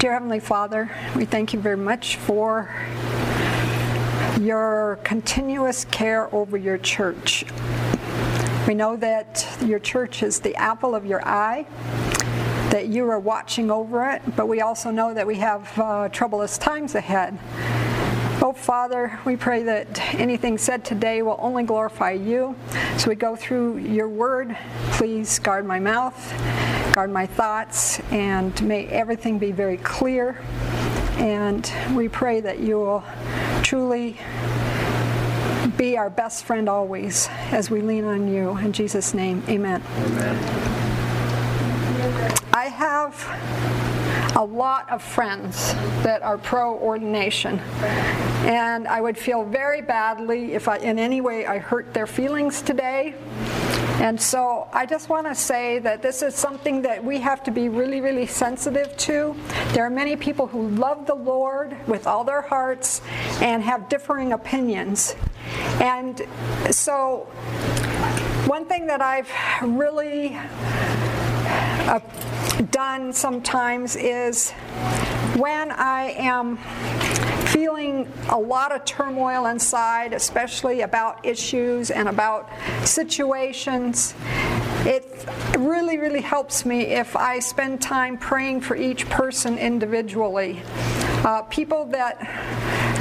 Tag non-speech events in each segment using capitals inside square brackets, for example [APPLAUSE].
Dear Heavenly Father, we thank you very much for your continuous care over your church. We know that your church is the apple of your eye, that you are watching over it, but we also know that we have uh, troublous times ahead. Oh, Father, we pray that anything said today will only glorify you. So we go through your word. Please guard my mouth, guard my thoughts, and may everything be very clear. And we pray that you will truly be our best friend always as we lean on you. In Jesus' name, amen. Amen. I have a lot of friends that are pro ordination. And I would feel very badly if I, in any way I hurt their feelings today. And so I just want to say that this is something that we have to be really, really sensitive to. There are many people who love the Lord with all their hearts and have differing opinions. And so, one thing that I've really uh, done sometimes is when I am feeling a lot of turmoil inside, especially about issues and about situations, it really, really helps me if I spend time praying for each person individually. Uh, people that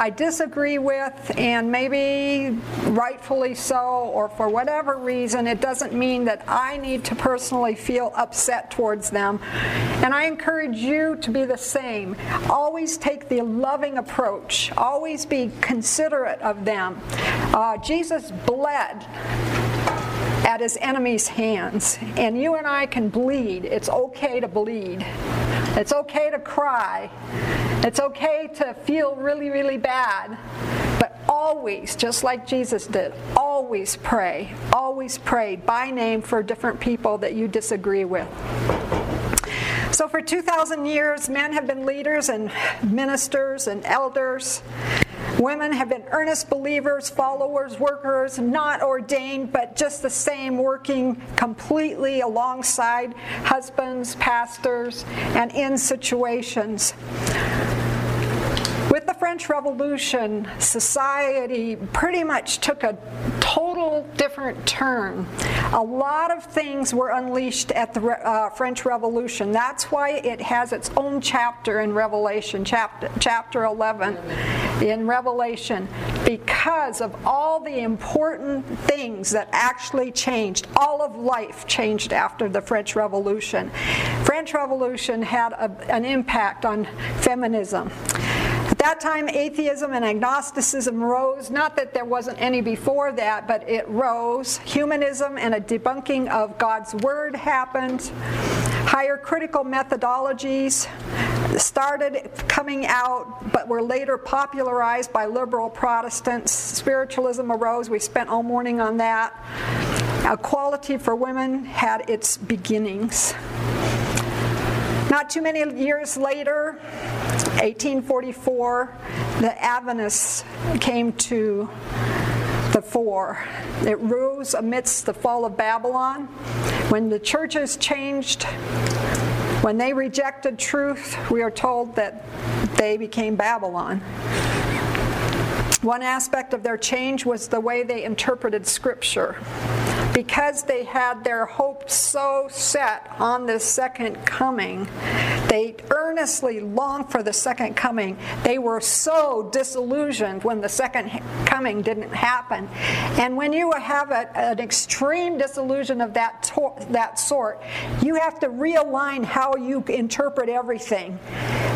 I disagree with, and maybe rightfully so, or for whatever reason, it doesn't mean that I need to personally feel upset towards them. And I encourage you to be the same. Always take the loving approach, always be considerate of them. Uh, Jesus bled at his enemy's hands. And you and I can bleed. It's okay to bleed. It's okay to cry. It's okay to feel really, really bad. But always, just like Jesus did, always pray. Always pray by name for different people that you disagree with. So, for 2,000 years, men have been leaders and ministers and elders. Women have been earnest believers, followers, workers, not ordained, but just the same, working completely alongside husbands, pastors, and in situations. With the French Revolution, society pretty much took a total different turn. A lot of things were unleashed at the uh, French Revolution. That's why it has its own chapter in Revelation, chapter, chapter 11 in Revelation, because of all the important things that actually changed. All of life changed after the French Revolution. French Revolution had a, an impact on feminism. At that time, atheism and agnosticism rose. Not that there wasn't any before that, but it rose. Humanism and a debunking of God's Word happened. Higher critical methodologies started coming out, but were later popularized by liberal Protestants. Spiritualism arose. We spent all morning on that. Equality for women had its beginnings. Not too many years later, 1844, the Adventists came to the fore. It rose amidst the fall of Babylon. When the churches changed, when they rejected truth, we are told that they became Babylon. One aspect of their change was the way they interpreted Scripture because they had their hopes so set on the second coming, they earnestly longed for the second coming. They were so disillusioned when the second coming didn't happen. And when you have a, an extreme disillusion of that, that sort, you have to realign how you interpret everything.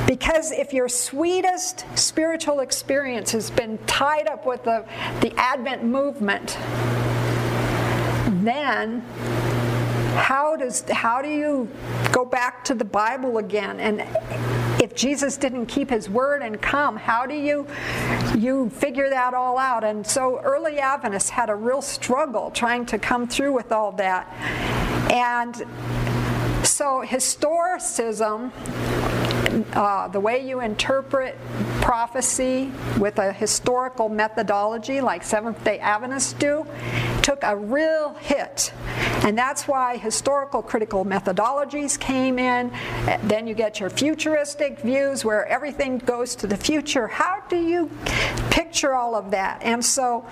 Because if your sweetest spiritual experience has been tied up with the, the Advent movement, then how does how do you go back to the Bible again and if Jesus didn't keep his word and come, how do you you figure that all out? And so early Adventists had a real struggle trying to come through with all that. And so historicism uh, the way you interpret prophecy with a historical methodology like Seventh day Adventists do took a real hit. And that's why historical critical methodologies came in. Then you get your futuristic views where everything goes to the future. How do you picture all of that? And so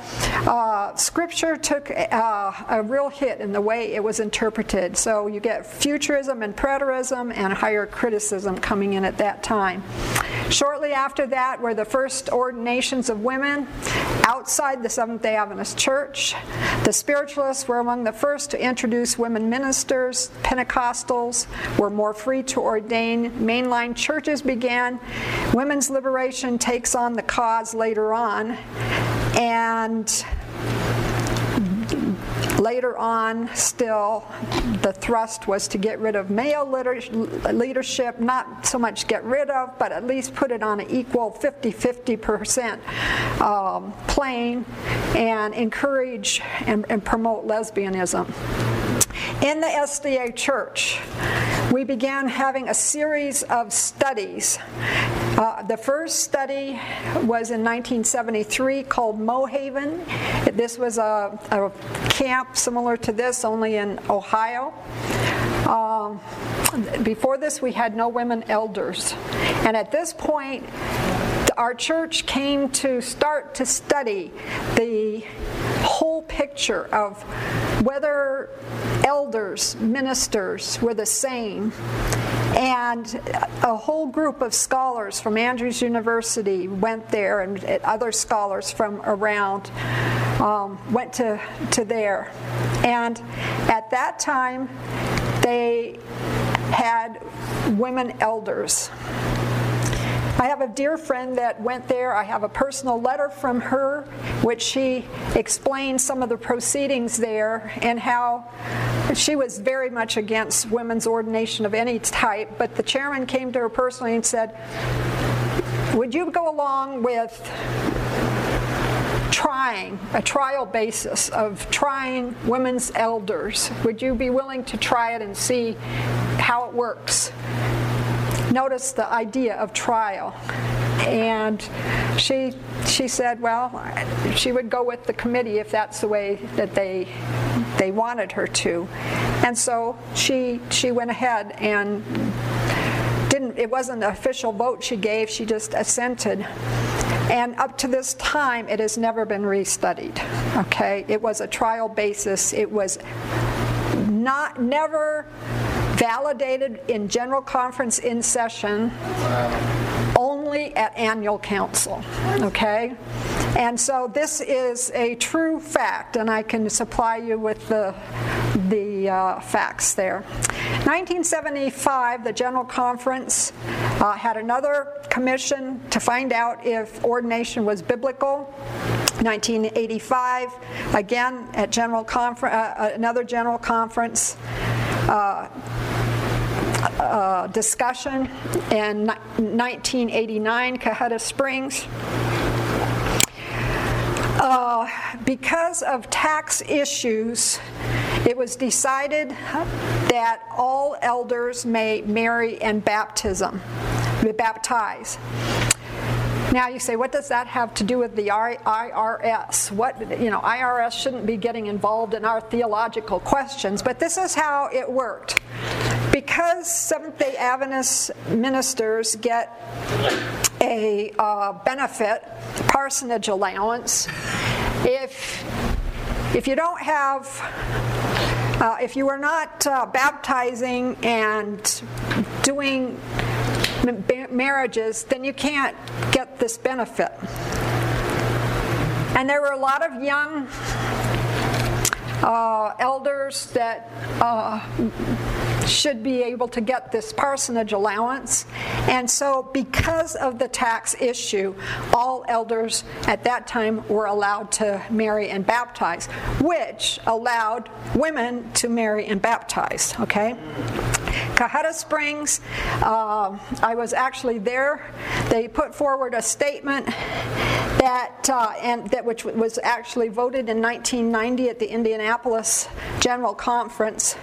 uh, scripture took uh, a real hit in the way it was interpreted. So you get futurism and preterism and higher criticism coming in at that time. Shortly after that were the first ordinations of women outside the Seventh day Adventist Church. The spiritualists were among the first to introduce women ministers. Pentecostals were more free to ordain. Mainline churches began. Women's liberation takes on the cause later on. And Later on, still, the thrust was to get rid of male leadership, not so much get rid of, but at least put it on an equal 50 50% um, plane and encourage and, and promote lesbianism. In the SDA church, we began having a series of studies. Uh, the first study was in 1973 called Mohaven. This was a, a camp similar to this, only in Ohio. Um, before this, we had no women elders. And at this point, our church came to start to study the whole picture of whether elders, ministers were the same. And a whole group of scholars from Andrews University went there, and other scholars from around um, went to, to there. And at that time, they had women elders. I have a dear friend that went there. I have a personal letter from her, which she explained some of the proceedings there and how she was very much against women's ordination of any type. But the chairman came to her personally and said, Would you go along with trying a trial basis of trying women's elders? Would you be willing to try it and see how it works? Noticed the idea of trial. And she, she said, well, she would go with the committee if that's the way that they, they wanted her to. And so she, she went ahead and didn't, it wasn't an official vote she gave, she just assented. And up to this time, it has never been restudied. Okay, it was a trial basis. It was not never validated in general conference in session only at annual council. Okay? And so this is a true fact, and I can supply you with the, the uh, facts there. 1975, the General Conference uh, had another commission to find out if ordination was biblical. 1985, again at General Conference, uh, another General Conference. Uh, discussion in 1989, Cohutta Springs. Uh, because of tax issues, it was decided that all elders may marry and baptism, baptize. Now you say, what does that have to do with the IRS? What you know, IRS shouldn't be getting involved in our theological questions, but this is how it worked. Because Seventh Day Adventist ministers get a uh, benefit, parsonage allowance, if if you don't have uh, if you are not uh, baptizing and doing marriages, then you can't get this benefit. And there were a lot of young uh, elders that uh, should be able to get this parsonage allowance. And so, because of the tax issue, all elders at that time were allowed to marry and baptize, which allowed women to marry and baptize. Okay? Cohutta Springs, uh, I was actually there. They put forward a statement that uh, and that which was actually voted in 1990 at the Indianapolis General Conference.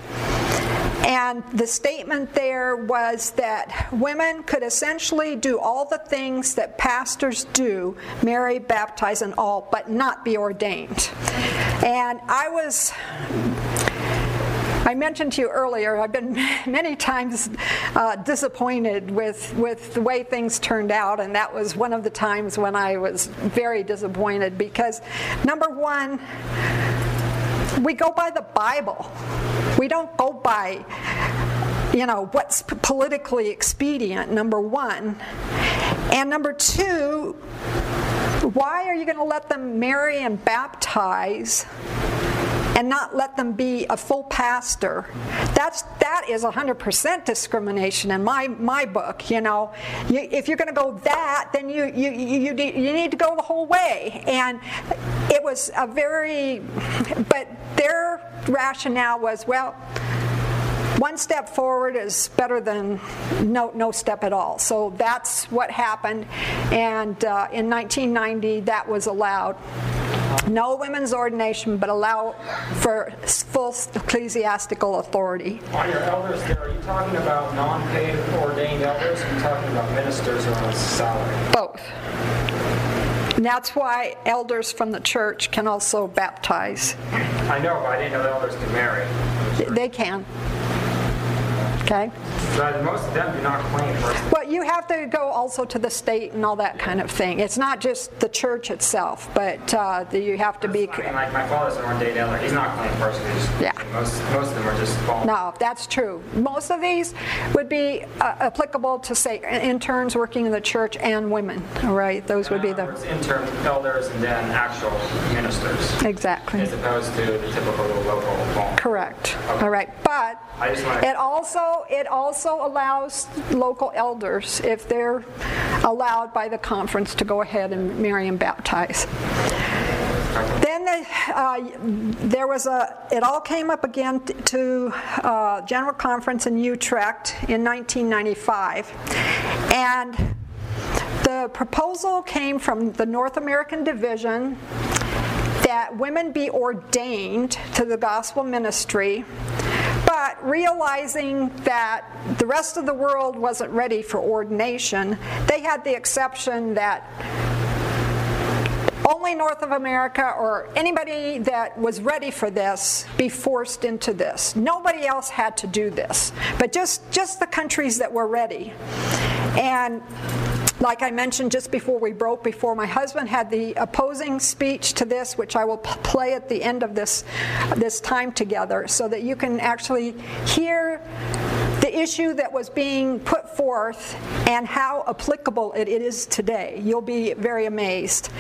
And the statement there was that women could essentially do all the things that pastors do marry, baptize, and all, but not be ordained. And I was I mentioned to you earlier, I've been [LAUGHS] many times uh, disappointed with, with the way things turned out, and that was one of the times when I was very disappointed because, number one, we go by the Bible. We don't go by you know, what's politically expedient, number one. And number two, why are you going to let them marry and baptize and not let them be a full pastor. That's that is 100% discrimination in my my book. You know, you, if you're going to go that, then you you you you need to go the whole way. And it was a very, but their rationale was well one step forward is better than no, no step at all. So that's what happened. And uh, in 1990, that was allowed. No women's ordination, but allow for full ecclesiastical authority. On your elders there, are you talking about non paid ordained elders? Or are you talking about ministers or on salary? Both. And that's why elders from the church can also baptize. I know, but I didn't know the elders could marry. They can. Okay? But most of them do not claim. Well, you have to go also to the state and all that kind of thing. It's not just the church itself, but uh, you have to be. I mean, like my father's an ordained elder. He's not claimed first. Yeah. Most, most of them are just false. No, that's true. Most of these would be uh, applicable to, say, interns working in the church and women. All right? Those would be the. Intern elders and then actual ministers. Exactly. As opposed to the typical local. Correct. Okay. All right. But it also it also allows local elders, if they're allowed by the conference, to go ahead and marry and baptize. Then the, uh, there was a, it all came up again to uh, General Conference in Utrecht in 1995. And the proposal came from the North American Division that women be ordained to the gospel ministry but realizing that the rest of the world wasn't ready for ordination, they had the exception that only North of America or anybody that was ready for this be forced into this. Nobody else had to do this, but just, just the countries that were ready. And like I mentioned just before we broke, before my husband had the opposing speech to this, which I will play at the end of this, this time together, so that you can actually hear the issue that was being put forth and how applicable it is today. You'll be very amazed.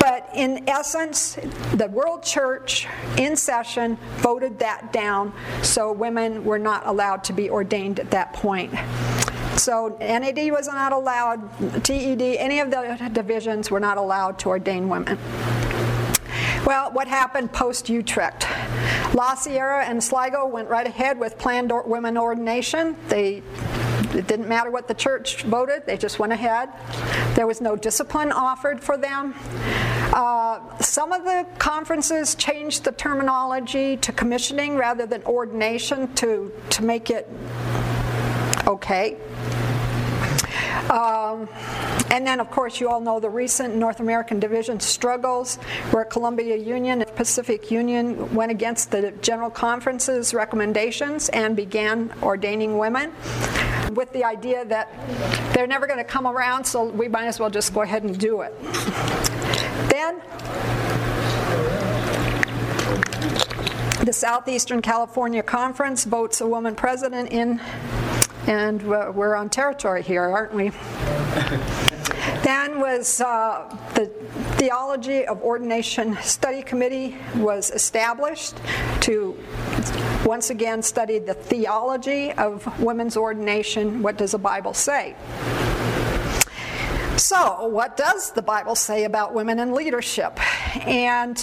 But in essence, the World Church in session voted that down, so women were not allowed to be ordained at that point. So NAD was not allowed, TED, any of the divisions were not allowed to ordain women. Well, what happened post Utrecht? La Sierra and Sligo went right ahead with planned or- women ordination. They it didn't matter what the church voted, they just went ahead. There was no discipline offered for them. Uh, some of the conferences changed the terminology to commissioning rather than ordination to, to make it okay. Um, and then, of course, you all know the recent North American division struggles where Columbia Union and Pacific Union went against the General Conference's recommendations and began ordaining women with the idea that they're never going to come around, so we might as well just go ahead and do it. Then, the Southeastern California Conference votes a woman president in and we're on territory here, aren't we? [LAUGHS] then was uh, the Theology of Ordination Study Committee was established to once again study the theology of women's ordination. What does the Bible say? So, what does the Bible say about women in leadership? And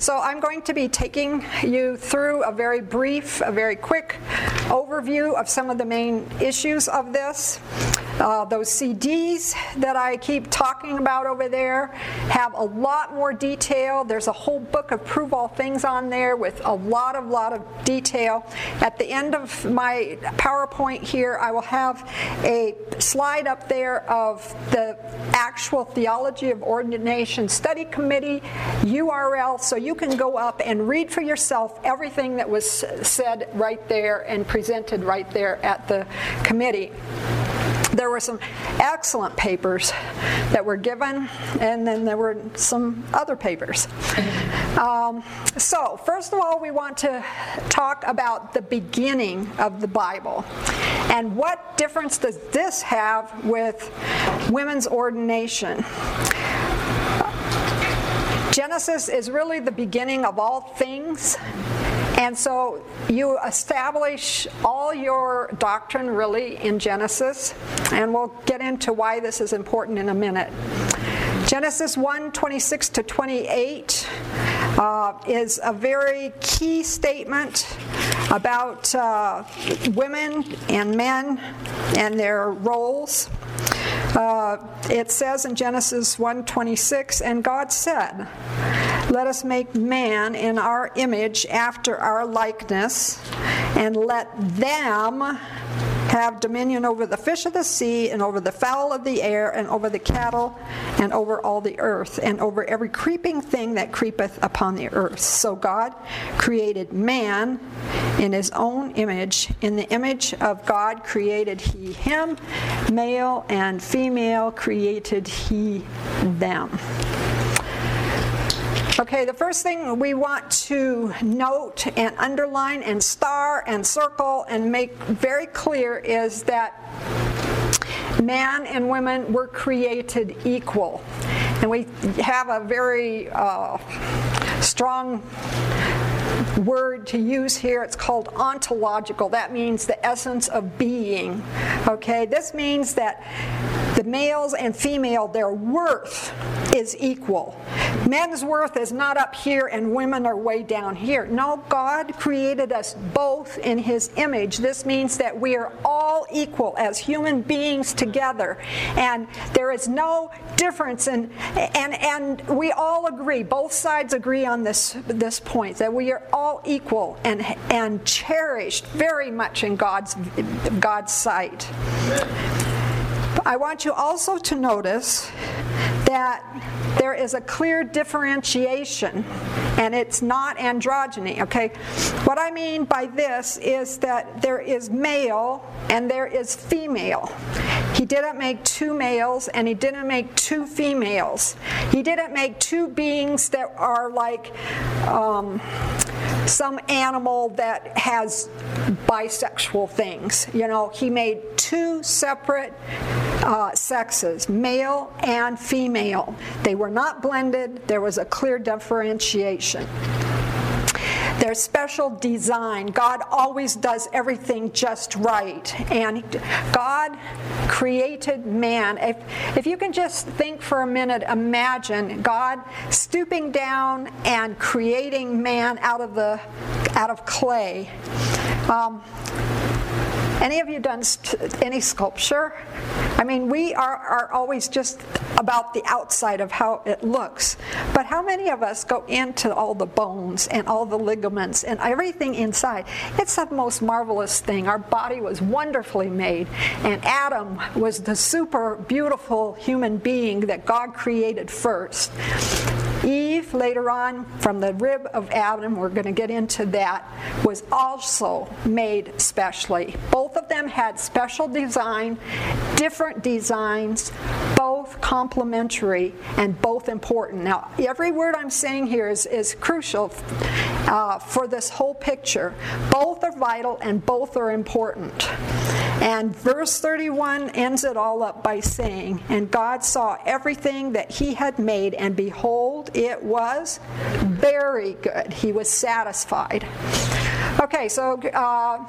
so, I'm going to be taking you through a very brief, a very quick overview of some of the main issues of this. Uh, those CDs that I keep talking about over there have a lot more detail. There's a whole book of Prove All Things on there with a lot of lot of detail. At the end of my PowerPoint here, I will have a slide up there of the actual Theology of Ordination Study Committee URL, so you can go up and read for yourself everything that was said right there and presented right there at the committee there were some excellent papers that were given, and then there were some other papers. Um, so, first of all, we want to talk about the beginning of the Bible. And what difference does this have with women's ordination? Genesis is really the beginning of all things. And so you establish all your doctrine really in Genesis, and we'll get into why this is important in a minute. Genesis 1 26 to 28 uh, is a very key statement about uh, women and men and their roles. Uh, it says in Genesis 1:26, and God said, "Let us make man in our image after our likeness, and let them have dominion over the fish of the sea, and over the fowl of the air, and over the cattle, and over all the earth, and over every creeping thing that creepeth upon the earth. So God created man in his own image. In the image of God created he him, male and female created he them. Okay, the first thing we want to note and underline and star and circle and make very clear is that man and women were created equal. And we have a very uh, strong word to use here. It's called ontological. That means the essence of being. Okay, this means that the males and female, their worth is equal. Men's worth is not up here and women are way down here. No, God created us both in His image. This means that we are all equal as human beings together. And there is no difference in, and, and we all agree, both sides agree on this, this point, that we are all equal and, and cherished very much in God's, God's sight. I want you also to notice that there is a clear differentiation and it's not androgyny okay? What i mean by this is that there is male and there is female. He didn't make two males and he didn't make two females. He didn't make two beings that are like um, some animal that has bisexual things. You know, he made two separate uh, sexes, male and female. They were not blended, there was a clear differentiation. There's special design. God always does everything just right. And God created man. If, if you can just think for a minute, imagine God stooping down and creating man out of, the, out of clay. Um, any of you done any sculpture? I mean, we are, are always just about the outside of how it looks. But how many of us go into all the bones and all the ligaments and everything inside? It's the most marvelous thing. Our body was wonderfully made, and Adam was the super beautiful human being that God created first. Later on, from the rib of Adam, we're going to get into that, was also made specially. Both of them had special design, different designs, both complementary and both important. Now, every word I'm saying here is, is crucial uh, for this whole picture. Both are vital and both are important. And verse 31 ends it all up by saying, And God saw everything that he had made, and behold, it was very good. He was satisfied. Okay, so uh,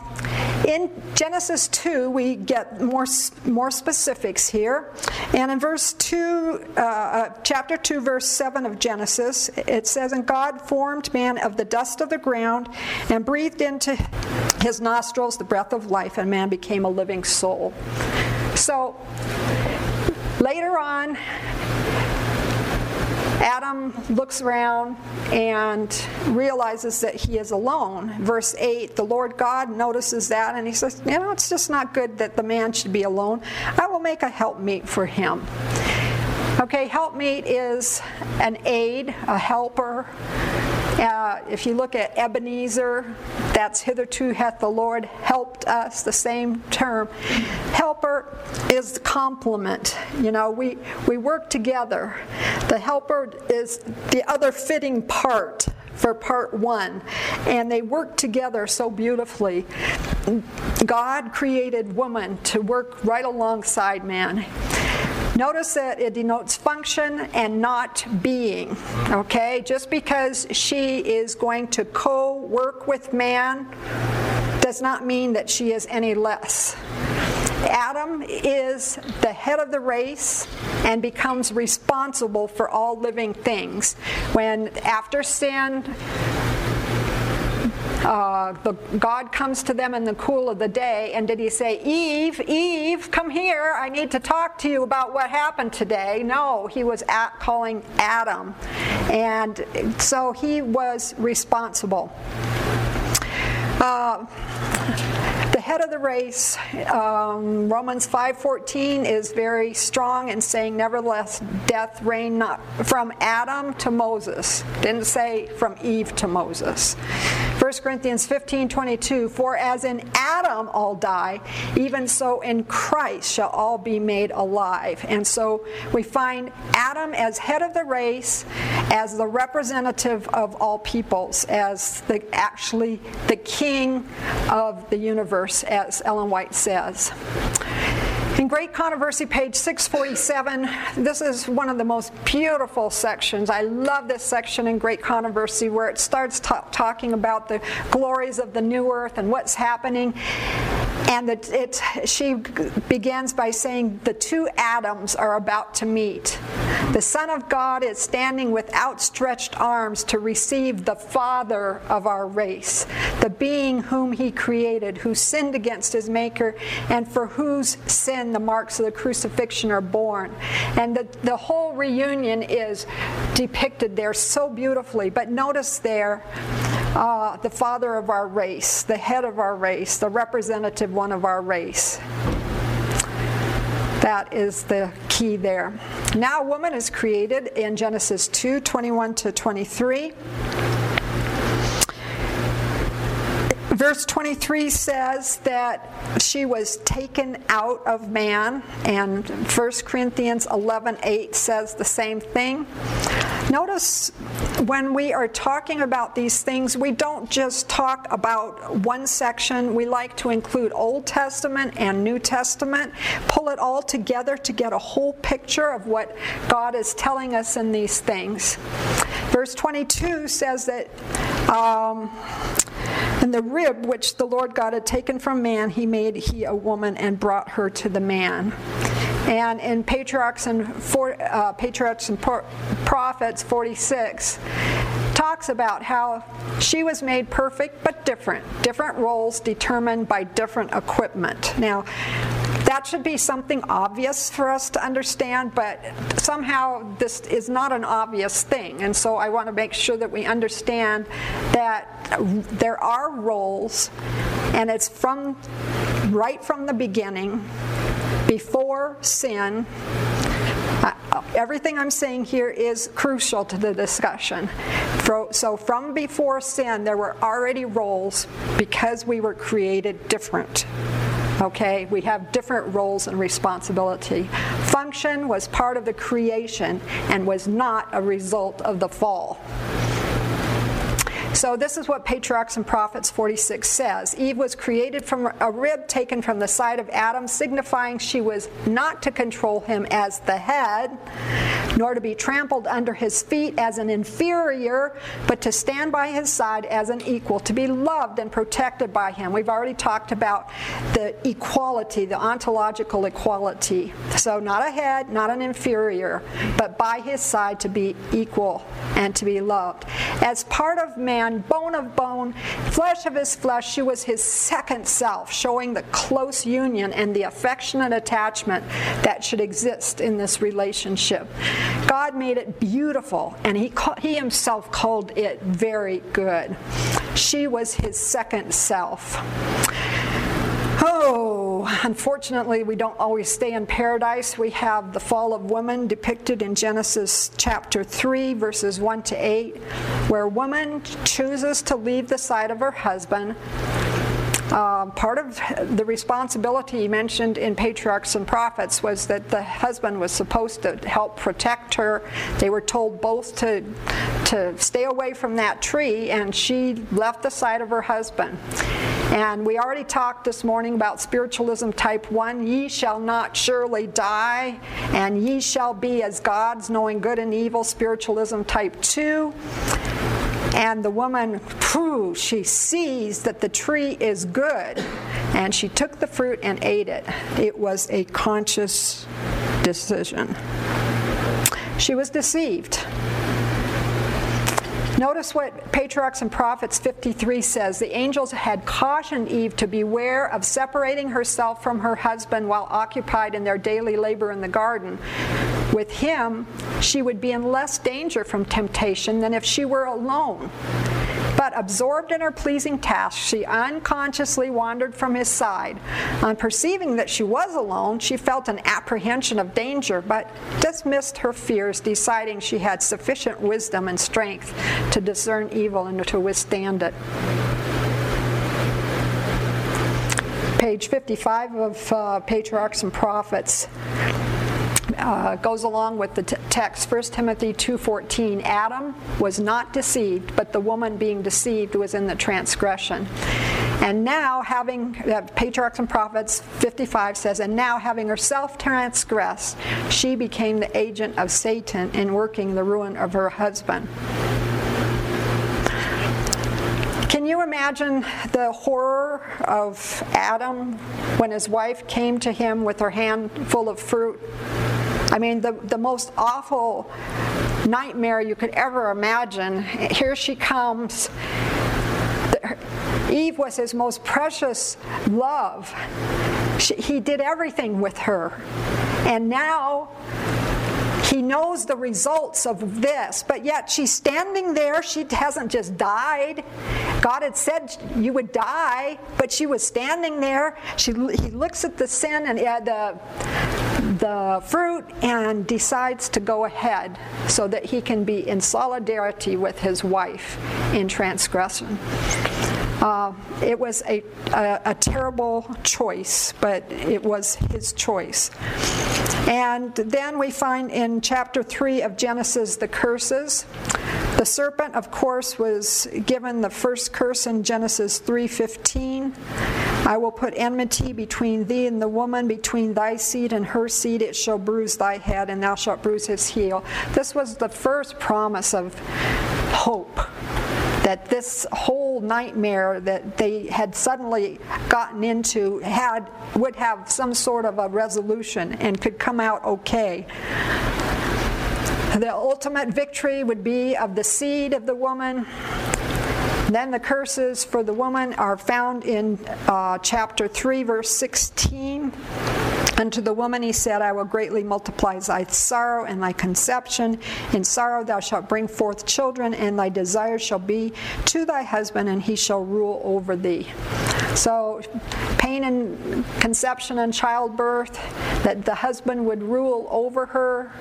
in Genesis 2, we get more, more specifics here. And in verse 2, uh, uh, chapter 2, verse 7 of Genesis, it says, And God formed man of the dust of the ground and breathed into his nostrils the breath of life, and man became a living soul. So Adam looks around and realizes that he is alone. Verse 8 the Lord God notices that and he says, You know, it's just not good that the man should be alone. I will make a helpmeet for him. Okay, helpmeet is an aid, a helper. Uh, if you look at Ebenezer, that's hitherto hath the Lord helped us, the same term. Helper is the complement. You know, we, we work together. The helper is the other fitting part for part one, and they work together so beautifully. God created woman to work right alongside man. Notice that it denotes function and not being. Okay? Just because she is going to co work with man does not mean that she is any less. Adam is the head of the race and becomes responsible for all living things. When after sin, uh, the, God comes to them in the cool of the day, and did he say, Eve, Eve, come here, I need to talk to you about what happened today? No, he was at calling Adam. And so he was responsible. Uh, of the race, um, Romans 5:14, is very strong in saying, "Nevertheless, death reigned not from Adam to Moses." Didn't say from Eve to Moses. 1 Corinthians 15:22, "For as in Adam all die, even so in Christ shall all be made alive." And so we find Adam as head of the race, as the representative of all peoples, as the actually the king of the universe, as Ellen White says. In Great Controversy, page 647, this is one of the most beautiful sections. I love this section in Great Controversy where it starts t- talking about the glories of the new earth and what's happening. And it, it, she begins by saying the two Adams are about to meet. The Son of God is standing with outstretched arms to receive the Father of our race, the being whom he created, who sinned against his Maker, and for whose sin the marks of the crucifixion are born. And the, the whole reunion is depicted there so beautifully. But notice there, uh, the father of our race, the head of our race, the representative one of our race. That is the key there. Now, woman is created in Genesis 2 21 to 23. Verse 23 says that she was taken out of man, and 1 Corinthians 11 8 says the same thing. Notice when we are talking about these things, we don't just talk about one section. We like to include Old Testament and New Testament, pull it all together to get a whole picture of what God is telling us in these things. Verse 22 says that. Um, and the rib which the Lord God had taken from man, he made he a woman and brought her to the man. And in Patriarchs and, for, uh, Patriarchs and Prophets 46, talks about how she was made perfect but different. Different roles determined by different equipment. Now, that should be something obvious for us to understand, but somehow this is not an obvious thing. And so I want to make sure that we understand that there are roles, and it's from right from the beginning, before sin. Uh, everything I'm saying here is crucial to the discussion. So, from before sin, there were already roles because we were created different. Okay, we have different roles and responsibility. Function was part of the creation and was not a result of the fall. So this is what Patriarchs and Prophets 46 says. Eve was created from a rib taken from the side of Adam, signifying she was not to control him as the head, nor to be trampled under his feet as an inferior, but to stand by his side as an equal, to be loved and protected by him. We've already talked about the equality, the ontological equality. So not a head, not an inferior, but by his side to be equal and to be loved. As part of man, man, bone of bone, flesh of his flesh. She was his second self, showing the close union and the affectionate attachment that should exist in this relationship. God made it beautiful, and he, he himself called it very good. She was his second self. Oh, unfortunately, we don't always stay in paradise. We have the fall of woman depicted in Genesis chapter 3, verses 1 to 8, where woman chooses to leave the side of her husband uh, part of the responsibility mentioned in Patriarchs and Prophets was that the husband was supposed to help protect her. They were told both to, to stay away from that tree, and she left the side of her husband. And we already talked this morning about spiritualism type 1 ye shall not surely die, and ye shall be as gods, knowing good and evil, spiritualism type 2. And the woman, whew, she sees that the tree is good, and she took the fruit and ate it. It was a conscious decision. She was deceived. Notice what Patriarchs and Prophets 53 says. The angels had cautioned Eve to beware of separating herself from her husband while occupied in their daily labor in the garden. With him, she would be in less danger from temptation than if she were alone. But absorbed in her pleasing task, she unconsciously wandered from his side. On perceiving that she was alone, she felt an apprehension of danger, but dismissed her fears, deciding she had sufficient wisdom and strength to discern evil and to withstand it. Page 55 of uh, Patriarchs and Prophets uh, goes along with the text. 1 timothy 2.14 adam was not deceived but the woman being deceived was in the transgression. And now having uh, patriarchs and prophets 55 says and now having herself transgressed she became the agent of satan in working the ruin of her husband. Can you imagine the horror of Adam when his wife came to him with her hand full of fruit I mean, the, the most awful nightmare you could ever imagine. Here she comes. Eve was his most precious love. She, he did everything with her. And now he knows the results of this, but yet she's standing there. She hasn't just died. God had said you would die, but she was standing there. She, he looks at the sin and uh, the the fruit and decides to go ahead so that he can be in solidarity with his wife in transgression. Uh, it was a, a, a, terrible choice, but it was his choice. And then we find in chapter 3 of Genesis the curses. The serpent, of course, was given the first curse in Genesis 3:15. I will put enmity between thee and the woman, between thy seed and her seed. It shall bruise thy head, and thou shalt bruise his heel. This was the first promise of hope that this whole nightmare that they had suddenly gotten into had would have some sort of a resolution and could come out okay. [LAUGHS] The ultimate victory would be of the seed of the woman. Then the curses for the woman are found in uh, chapter 3, verse 16. Unto the woman he said, I will greatly multiply thy sorrow and thy conception. In sorrow thou shalt bring forth children, and thy desire shall be to thy husband, and he shall rule over thee. So, pain and conception and childbirth, that the husband would rule over her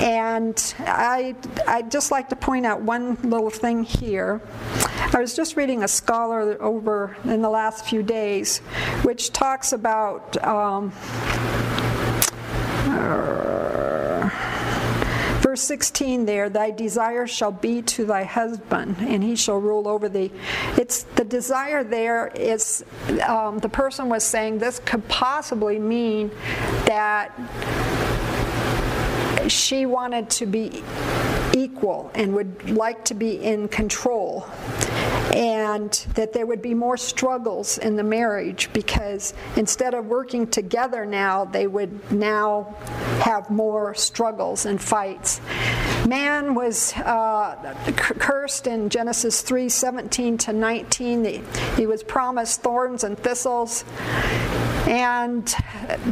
and I, I'd just like to point out one little thing here. I was just reading a scholar over in the last few days, which talks about. Um, uh, verse 16 there thy desire shall be to thy husband and he shall rule over thee it's the desire there is um, the person was saying this could possibly mean that she wanted to be equal and would like to be in control and that there would be more struggles in the marriage because instead of working together now they would now have more struggles and fights Man was uh, cursed in Genesis 3 17 to 19. He was promised thorns and thistles. And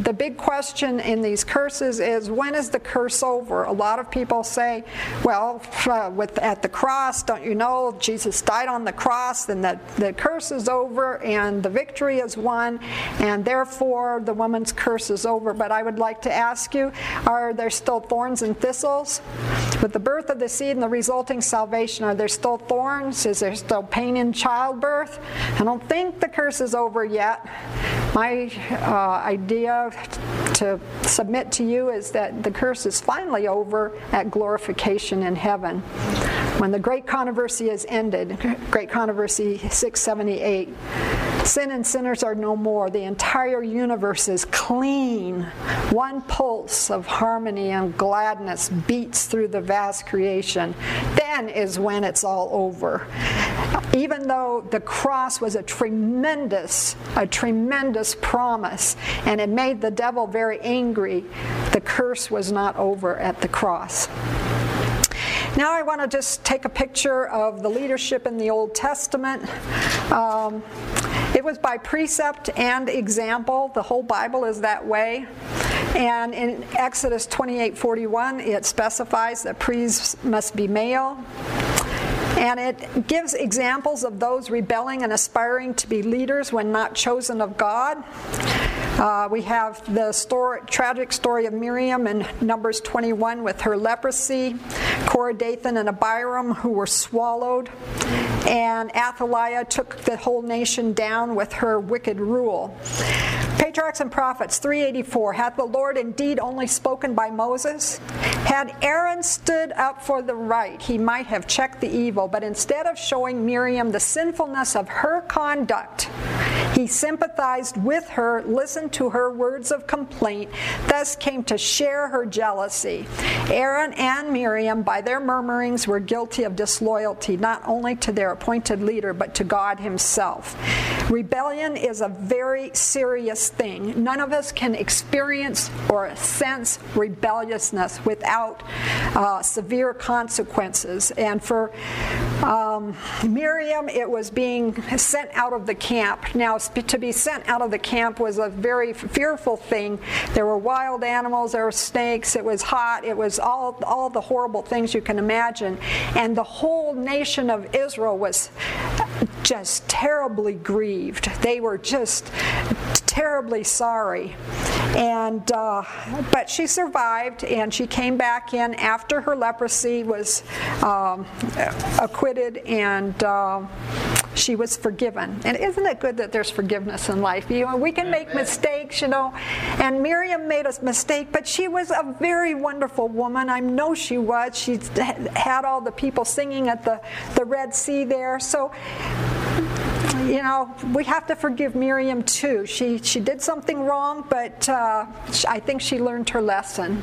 the big question in these curses is when is the curse over? A lot of people say, well, uh, with, at the cross, don't you know, Jesus died on the cross, and the, the curse is over, and the victory is won, and therefore the woman's curse is over. But I would like to ask you, are there still thorns and thistles? With the birth of the seed and the resulting salvation, are there still thorns? Is there still pain in childbirth? I don't think the curse is over yet. My uh, idea to submit to you is that the curse is finally over at glorification in heaven. When the great controversy is ended, great controversy 678, sin and sinners are no more. The entire universe is clean. One pulse of harmony and gladness beats through the vast creation. Then is when it's all over. Even though the cross was a tremendous, a tremendous promise, and it made the devil very angry, the curse was not over at the cross. Now I want to just take a picture of the leadership in the Old Testament. Um, it was by precept and example. The whole Bible is that way. And in Exodus 28:41, it specifies that priests must be male. And it gives examples of those rebelling and aspiring to be leaders when not chosen of God. Uh, we have the story, tragic story of Miriam in Numbers 21 with her leprosy, Korah, Dathan, and Abiram who were swallowed, and Athaliah took the whole nation down with her wicked rule. Patriarchs and Prophets 384 Hath the Lord indeed only spoken by Moses? Had Aaron stood up for the right, he might have checked the evil, but instead of showing Miriam the sinfulness of her conduct, he sympathized with her, listened to her words of complaint, thus came to share her jealousy. Aaron and Miriam, by their murmurings, were guilty of disloyalty, not only to their appointed leader, but to God Himself. Rebellion is a very serious thing. None of us can experience or sense rebelliousness without uh, severe consequences. And for um, Miriam, it was being sent out of the camp. Now, to be sent out of the camp was a very fearful thing. There were wild animals, there were snakes, it was hot, it was all, all the horrible things you can imagine. And the whole nation of Israel was just terribly grieved. They were just terribly sorry. And uh, but she survived, and she came back in after her leprosy was um, acquitted, and uh, she was forgiven. And isn't it good that there's forgiveness in life? You know, we can make mistakes, you know. And Miriam made a mistake, but she was a very wonderful woman. I know she was. She had all the people singing at the, the Red Sea there. So you know, we have to forgive Miriam too. She she did something wrong, but uh, I think she learned her lesson.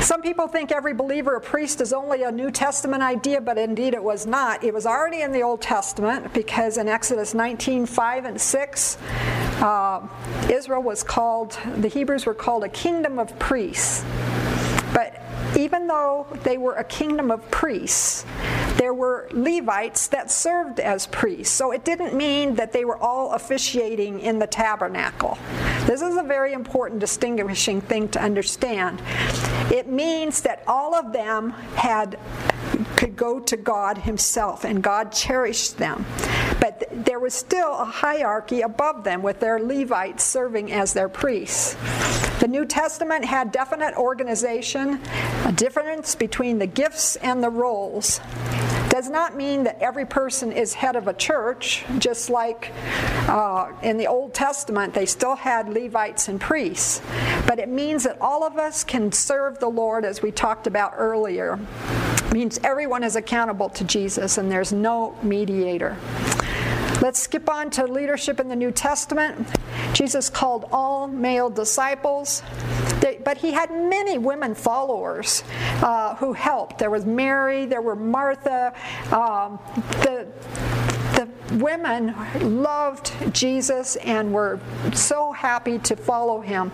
Some people think every believer a priest is only a New Testament idea, but indeed it was not. It was already in the Old Testament because in Exodus 19 5 and 6, uh, Israel was called, the Hebrews were called a kingdom of priests. But even though they were a kingdom of priests, there were Levites that served as priests. So it didn't mean that they were all officiating in the tabernacle. This is a very important distinguishing thing to understand. It means that all of them had could go to God himself and God cherished them. But th- there was still a hierarchy above them with their Levites serving as their priests. The New Testament had definite organization, a difference between the gifts and the roles does not mean that every person is head of a church, just like uh, in the Old Testament they still had Levites and priests. But it means that all of us can serve the Lord as we talked about earlier. It means everyone is accountable to Jesus and there's no mediator. Let's skip on to leadership in the New Testament. Jesus called all male disciples, but he had many women followers uh, who helped. There was Mary, there were Martha. Um, the the women loved Jesus and were so happy to follow him.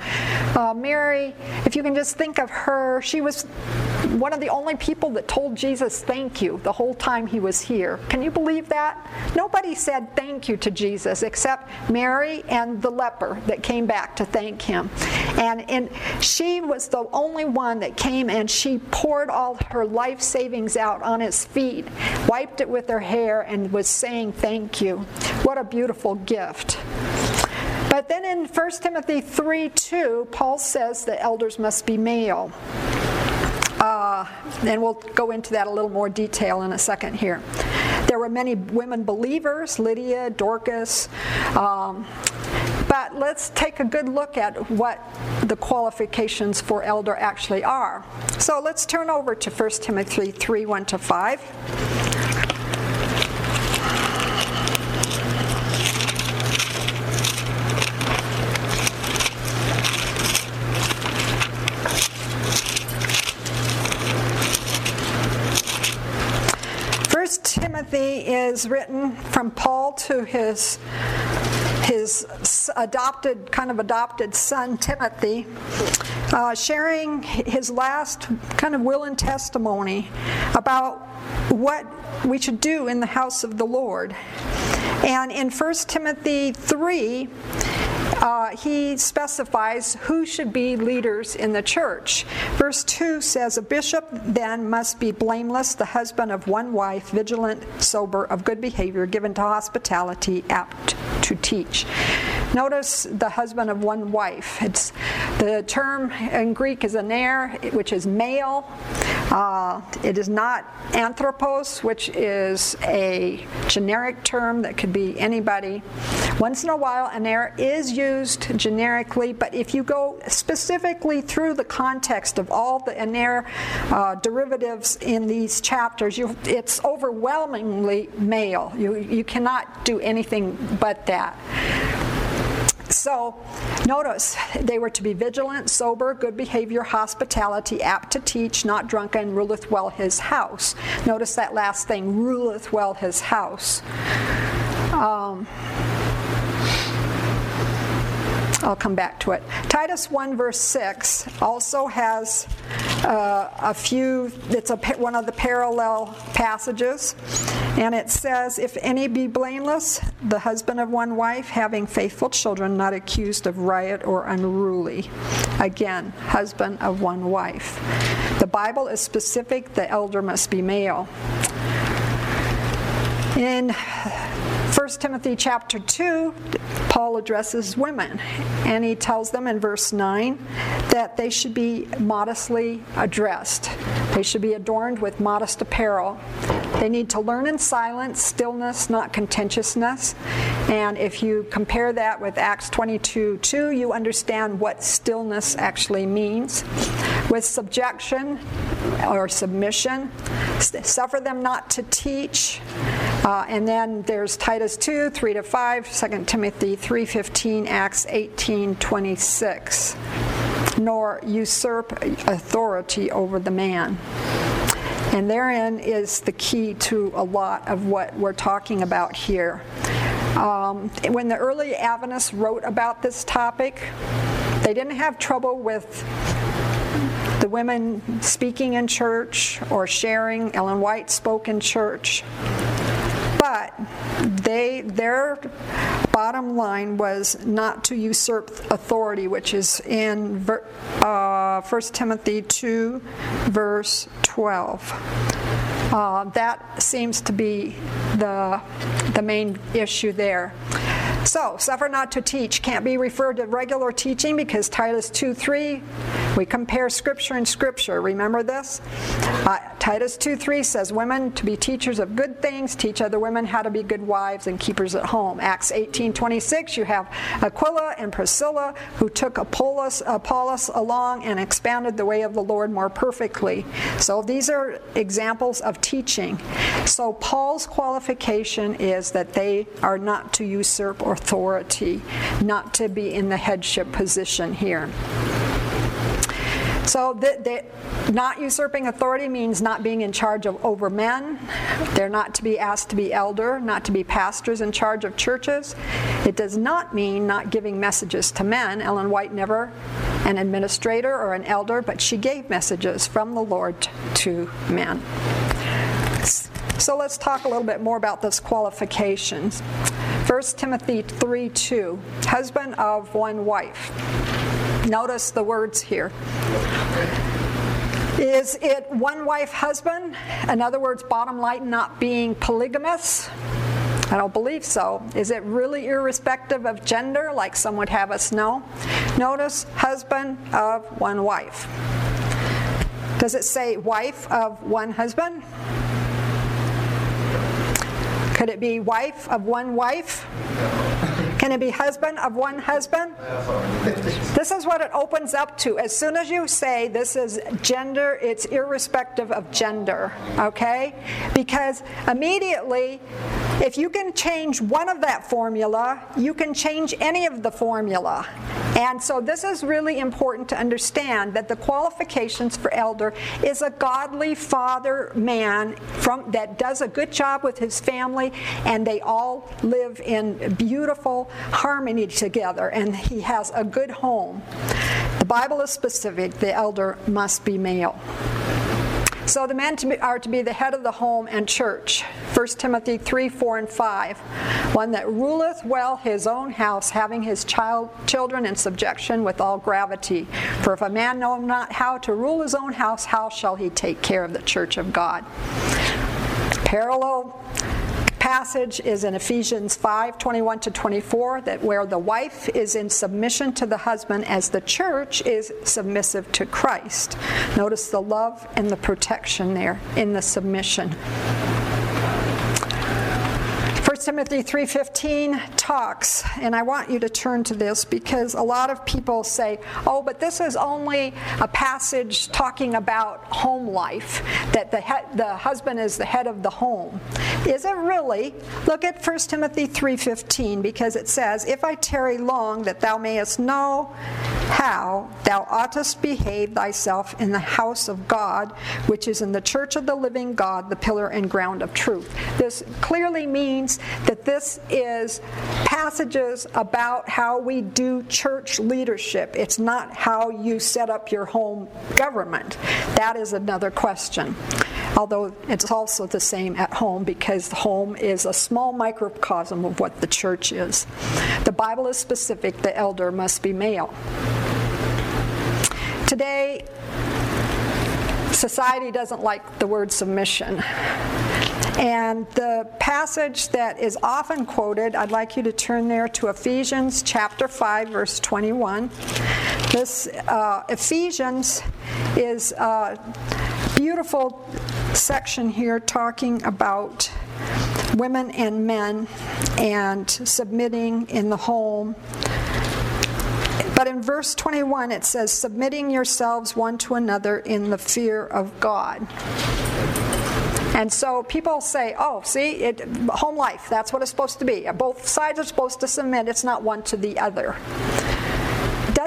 Uh, Mary, if you can just think of her, she was one of the only people that told Jesus thank you the whole time he was here. Can you believe that? Nobody said thank you to Jesus except Mary and the leper that came back to thank him. And, and she was the only one that came and she poured all her life savings out on his feet, wiped it with her hair, and was saying thank you. What a beautiful gift. But then in 1 Timothy 3 2, Paul says the elders must be male. Uh, and we'll go into that a little more detail in a second here. There were many women believers, Lydia, Dorcas. Um, but let's take a good look at what the qualifications for elder actually are. So let's turn over to 1 Timothy 3 1 to 5. 1 Timothy is written from Paul to his his adopted kind of adopted son Timothy, uh, sharing his last kind of will and testimony about what we should do in the house of the Lord. And in 1 Timothy 3, uh, he specifies who should be leaders in the church. Verse 2 says, A bishop then must be blameless, the husband of one wife, vigilant, sober, of good behavior, given to hospitality, apt to teach. Notice the husband of one wife. It's the term in Greek is aner, which is male. Uh, it is not anthropos, which is a generic term that could be anybody. Once in a while, aner is used generically, but if you go specifically through the context of all the aner uh, derivatives in these chapters, you, it's overwhelmingly male. You, you cannot do anything but that. So, notice they were to be vigilant, sober, good behavior, hospitality, apt to teach, not drunken, ruleth well his house. Notice that last thing, ruleth well his house. Um, I'll come back to it. Titus 1, verse 6 also has uh, a few, it's a, one of the parallel passages, and it says, If any be blameless, the husband of one wife, having faithful children, not accused of riot or unruly. Again, husband of one wife. The Bible is specific, the elder must be male. In 1 Timothy chapter 2, Paul addresses women, and he tells them in verse 9 that they should be modestly addressed. They should be adorned with modest apparel. They need to learn in silence, stillness, not contentiousness. And if you compare that with Acts 22 2, you understand what stillness actually means. With subjection or submission, suffer them not to teach. Uh, and then there's Titus 2, 3 to 5, 2 Timothy 3:15, Acts 18, 26. Nor usurp authority over the man. And therein is the key to a lot of what we're talking about here. Um, when the early Adventists wrote about this topic, they didn't have trouble with the women speaking in church or sharing. Ellen White spoke in church but they their bottom line was not to usurp authority, which is in uh, 1 Timothy 2, verse 12. Uh, that seems to be the, the main issue there. So, suffer not to teach can't be referred to regular teaching because Titus 2 3, we compare scripture and scripture. Remember this? Uh, Titus 2 3 says, Women to be teachers of good things, teach other women how to be good wives and keepers at home. Acts 18 26, you have Aquila and Priscilla who took Apollos, Apollos along and expanded the way of the Lord more perfectly. So, these are examples of teaching. So, Paul's qualification is that they are not to usurp or authority, not to be in the headship position here. So, the, the, not usurping authority means not being in charge of over men. They're not to be asked to be elder, not to be pastors in charge of churches. It does not mean not giving messages to men. Ellen White never an administrator or an elder, but she gave messages from the Lord to men. So let's talk a little bit more about those qualifications. 1 Timothy 3 2, husband of one wife. Notice the words here. Is it one wife husband? In other words, bottom line, not being polygamous? I don't believe so. Is it really irrespective of gender, like some would have us know? Notice husband of one wife. Does it say wife of one husband? Could it be wife of one wife? Can it be husband of one husband? This is what it opens up to. As soon as you say this is gender, it's irrespective of gender, okay? Because immediately, if you can change one of that formula, you can change any of the formula. And so this is really important to understand that the qualifications for elder is a godly father man from that does a good job with his family and they all live in beautiful harmony together, and he has a good home. The Bible is specific the elder must be male. So the men to be, are to be the head of the home and church. 1 Timothy 3 4 and 5. One that ruleth well his own house, having his child, children in subjection with all gravity. For if a man know not how to rule his own house, how shall he take care of the church of God? Parallel passage is in Ephesians 5 21 to 24, that where the wife is in submission to the husband as the church is submissive to Christ. Notice the love and the protection there in the submission. Timothy 3:15 talks, and I want you to turn to this because a lot of people say, "Oh, but this is only a passage talking about home life, that the he- the husband is the head of the home." Is it really? Look at 1 Timothy 3:15 because it says, "If I tarry long that thou mayest know how thou oughtest behave thyself in the house of God, which is in the church of the living God, the pillar and ground of truth." This clearly means that this is passages about how we do church leadership. It's not how you set up your home government. That is another question. Although it's also the same at home because home is a small microcosm of what the church is. The Bible is specific, the elder must be male. Today, society doesn't like the word submission. And the passage that is often quoted, I'd like you to turn there to Ephesians chapter 5, verse 21. This uh, Ephesians is a beautiful section here talking about women and men and submitting in the home. But in verse 21, it says, submitting yourselves one to another in the fear of God. And so people say, oh, see, it, home life, that's what it's supposed to be. Both sides are supposed to submit, it's not one to the other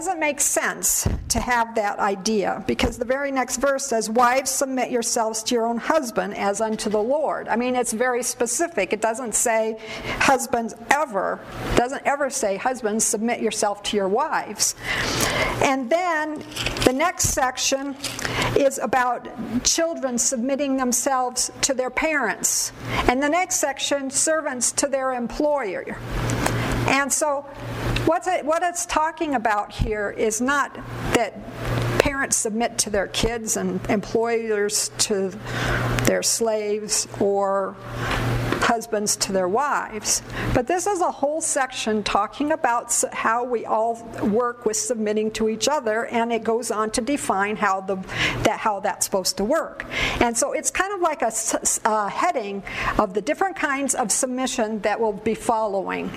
doesn't make sense to have that idea because the very next verse says, Wives, submit yourselves to your own husband as unto the Lord. I mean, it's very specific. It doesn't say husbands ever, doesn't ever say husbands, submit yourself to your wives. And then the next section is about children submitting themselves to their parents. And the next section, servants to their employer. And so, what's it, what it's talking about here is not that parents submit to their kids and employers to their slaves or husbands to their wives. But this is a whole section talking about how we all work with submitting to each other, and it goes on to define how the that how that's supposed to work. And so it's kind of like a, a heading of the different kinds of submission that we'll be following.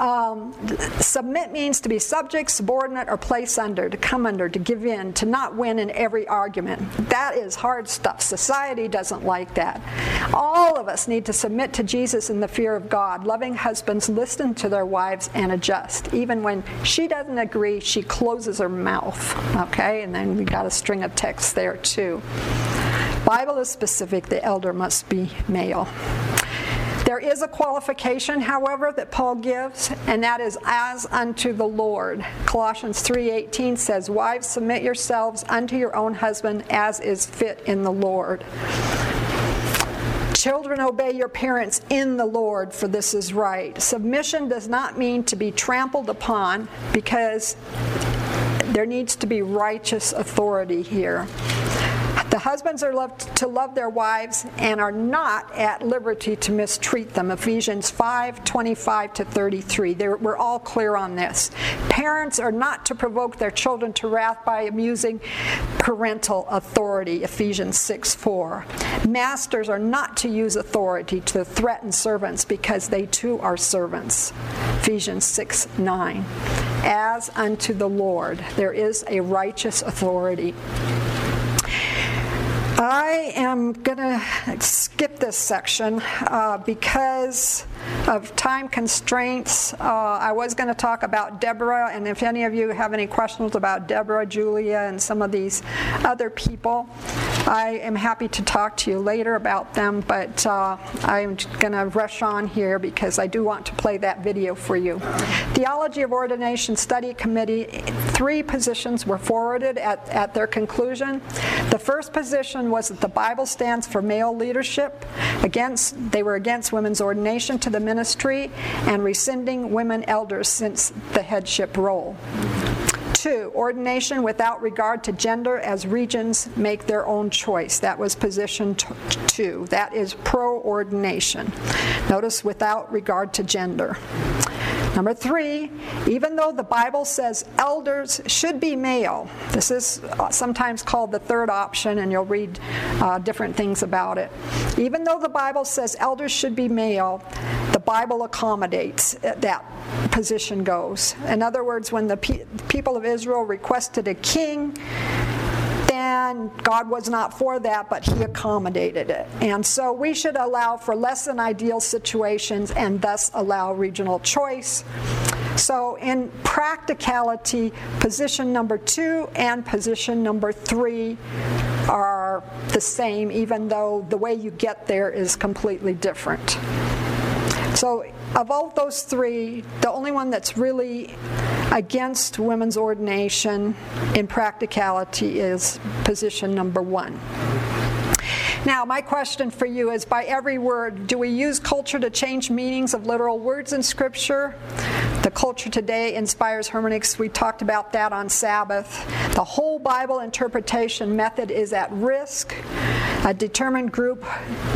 Um, submit means to be subject, subordinate, or place under, to come under, to give in, to not win in every argument. That is hard stuff. Society doesn't like that. All of us need to submit to Jesus in the fear of God. Loving husbands listen to their wives and adjust. Even when she doesn't agree, she closes her mouth. Okay? And then we got a string of texts there too. Bible is specific, the elder must be male. There is a qualification, however, that Paul gives, and that is as unto the Lord. Colossians 3:18 says, "Wives, submit yourselves unto your own husband as is fit in the Lord." Children, obey your parents in the Lord, for this is right. Submission does not mean to be trampled upon because there needs to be righteous authority here. The husbands are loved to love their wives and are not at liberty to mistreat them. Ephesians 5 25 to 33. They're, we're all clear on this. Parents are not to provoke their children to wrath by abusing parental authority. Ephesians 6 4. Masters are not to use authority to threaten servants because they too are servants. Ephesians 6 9. As unto the Lord, there is a righteous authority. I am going to skip this section uh, because of time constraints. Uh, I was going to talk about Deborah, and if any of you have any questions about Deborah, Julia, and some of these other people, I am happy to talk to you later about them, but uh, I'm going to rush on here because I do want to play that video for you. Theology of Ordination Study Committee, three positions were forwarded at, at their conclusion. The first position was that the Bible stands for male leadership. Against, they were against women's ordination to the ministry and rescinding women elders since the headship role. Two, ordination without regard to gender as regions make their own choice. That was position t- two. That is pro ordination. Notice without regard to gender. Number three, even though the Bible says elders should be male, this is sometimes called the third option, and you'll read uh, different things about it. Even though the Bible says elders should be male, the Bible accommodates that position goes. In other words, when the pe- people of Israel requested a king, God was not for that, but He accommodated it. And so we should allow for less than ideal situations and thus allow regional choice. So, in practicality, position number two and position number three are the same, even though the way you get there is completely different. So, of all those three, the only one that's really against women's ordination in practicality is position number one. Now, my question for you is by every word, do we use culture to change meanings of literal words in Scripture? The culture today inspires hermeneutics. We talked about that on Sabbath. The whole Bible interpretation method is at risk. A determined group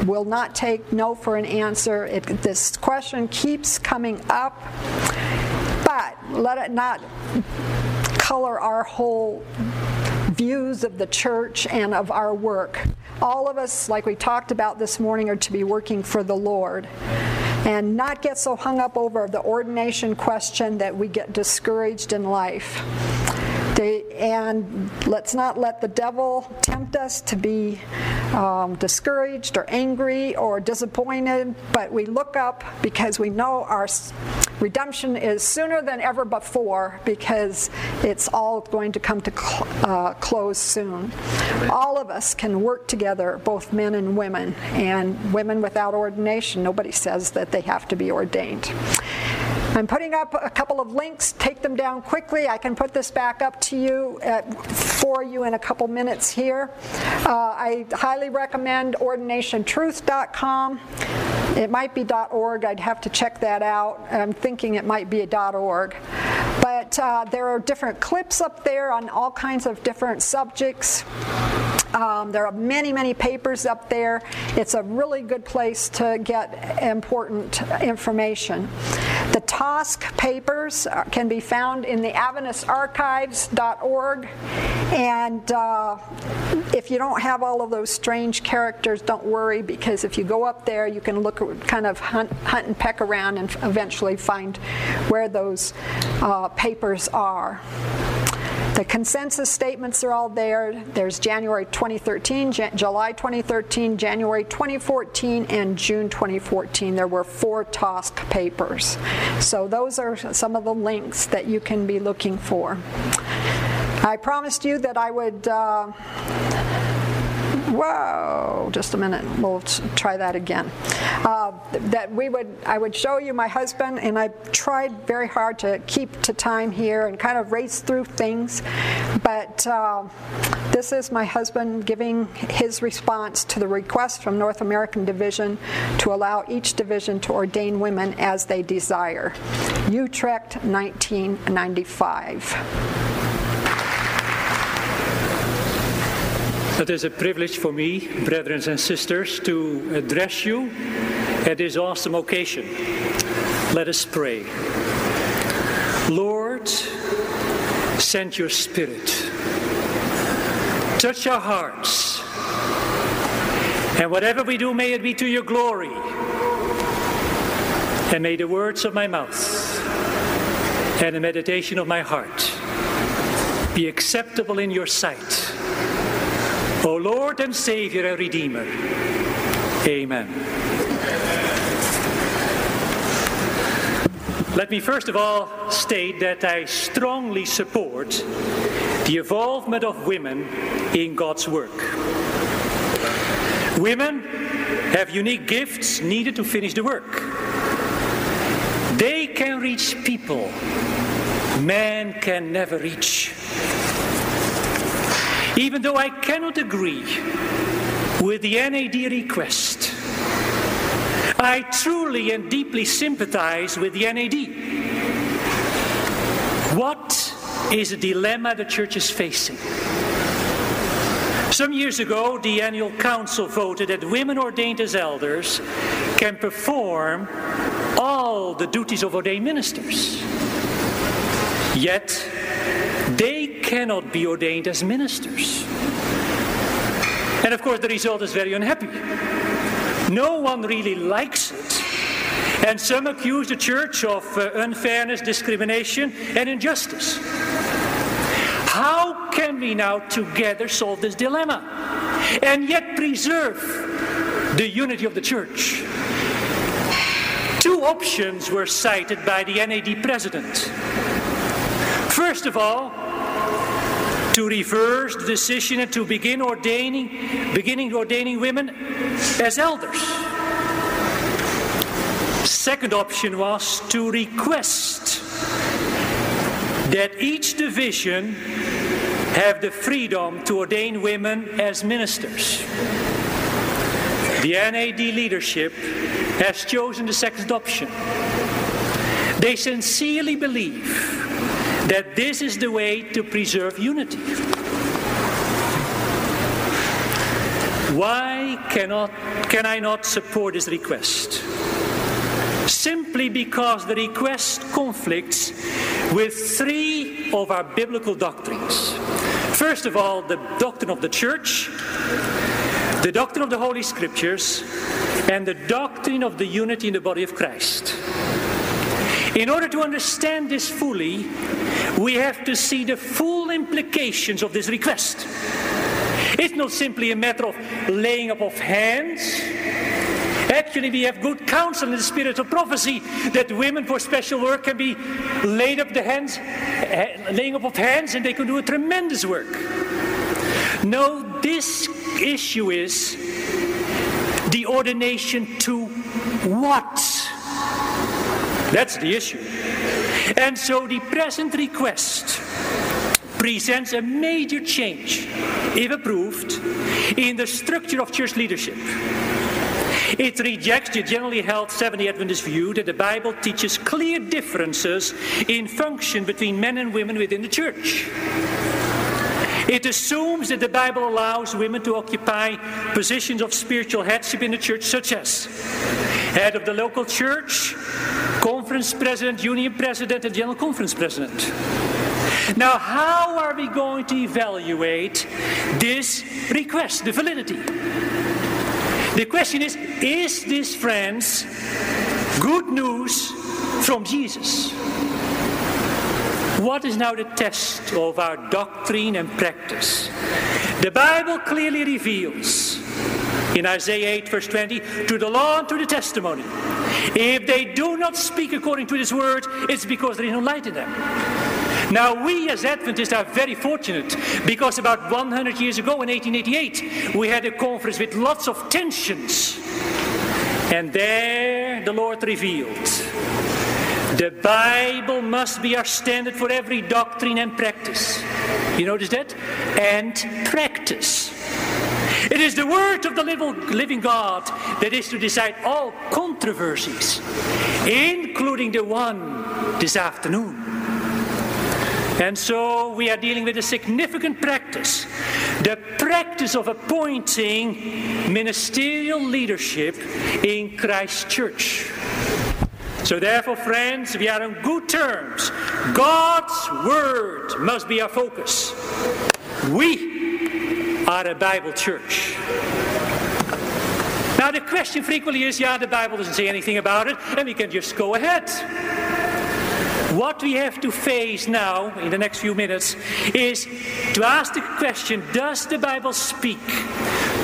will not take no for an answer. It, this question keeps coming up, but let it not color our whole views of the church and of our work. All of us, like we talked about this morning, are to be working for the Lord and not get so hung up over the ordination question that we get discouraged in life. They, and let's not let the devil tempt us to be um, discouraged or angry or disappointed, but we look up because we know our redemption is sooner than ever before because it's all going to come to cl- uh, close soon. All of us can work together, both men and women, and women without ordination. Nobody says that they have to be ordained. I'm putting up a couple of links. Take them down quickly. I can put this back up to you at, for you in a couple minutes here. Uh, I highly recommend ordinationtruth.com. It might be .org. I'd have to check that out. I'm thinking it might be a .org. But uh, there are different clips up there on all kinds of different subjects. Um, there are many, many papers up there. It's a really good place to get important information. TOSC papers can be found in the AdventistArchives.org, And uh, if you don't have all of those strange characters, don't worry because if you go up there, you can look, kind of hunt, hunt and peck around and eventually find where those uh, papers are. The consensus statements are all there. There's January 2013, Jan- July 2013, January 2014, and June 2014. There were four TOSC papers. So those are some of the links that you can be looking for. I promised you that I would. Uh, Whoa, just a minute. We'll try that again. Uh, that we would, I would show you my husband, and I tried very hard to keep to time here and kind of race through things. But uh, this is my husband giving his response to the request from North American Division to allow each division to ordain women as they desire. Utrecht, 1995. It is a privilege for me, brethren and sisters, to address you at this awesome occasion. Let us pray. Lord, send your Spirit. Touch our hearts. And whatever we do, may it be to your glory. And may the words of my mouth and the meditation of my heart be acceptable in your sight O Lord and Savior and Redeemer. Amen. Let me first of all state that I strongly support the involvement of women in God's work. Women have unique gifts needed to finish the work. They can reach people man can never reach. Even though I cannot agree with the NAD request, I truly and deeply sympathize with the NAD. What is a dilemma the church is facing? Some years ago, the annual council voted that women ordained as elders can perform all the duties of ordained ministers. Yet, cannot be ordained as ministers. And of course, the result is very unhappy. No one really likes it. And some accuse the church of uh, unfairness, discrimination, and injustice. How can we now together solve this dilemma and yet preserve the unity of the church? Two options were cited by the NAD president. First of all, to reverse the decision and to begin ordaining, beginning ordaining women as elders. Second option was to request that each division have the freedom to ordain women as ministers. The NAD leadership has chosen the second option. They sincerely believe that this is the way to preserve unity. Why cannot, can I not support this request? Simply because the request conflicts with three of our biblical doctrines. First of all, the doctrine of the church, the doctrine of the Holy Scriptures, and the doctrine of the unity in the body of Christ. In order to understand this fully, we have to see the full implications of this request. It's not simply a matter of laying up of hands. Actually, we have good counsel in the spirit of prophecy that women for special work can be laid up the hands, laying up of hands, and they can do a tremendous work. No, this issue is the ordination to what? That's the issue. And so the present request presents a major change, if approved, in the structure of church leadership. It rejects the generally held Seventh-day Adventist view that the Bible teaches clear differences in function between men and women within the church. It assumes that the Bible allows women to occupy positions of spiritual headship in the church, such as head of the local church, conference president, union president, and general conference president. Now, how are we going to evaluate this request, the validity? The question is Is this, friends, good news from Jesus? What is now the test of our doctrine and practice? The Bible clearly reveals in Isaiah 8, verse 20, to the law and to the testimony. If they do not speak according to this word, it's because there is no light in them. Now, we as Adventists are very fortunate because about 100 years ago in 1888, we had a conference with lots of tensions. And there the Lord revealed the Bible must be our standard for every doctrine and practice. You notice that? And practice. It is the word of the living God that is to decide all controversies, including the one this afternoon. And so we are dealing with a significant practice the practice of appointing ministerial leadership in Christ's church. So, therefore, friends, we are on good terms. God's word must be our focus. We are a Bible church. Now, the question frequently is yeah, the Bible doesn't say anything about it, and we can just go ahead. What we have to face now, in the next few minutes, is to ask the question Does the Bible speak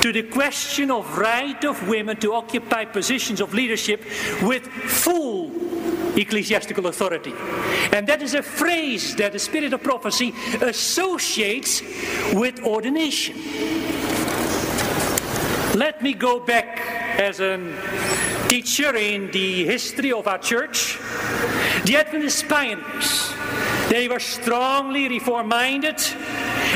to the question of right of women to occupy positions of leadership with full ecclesiastical authority. And that is a phrase that the spirit of prophecy associates with ordination. Let me go back as a teacher in the history of our church. The Adventist pioneers, they were strongly reform minded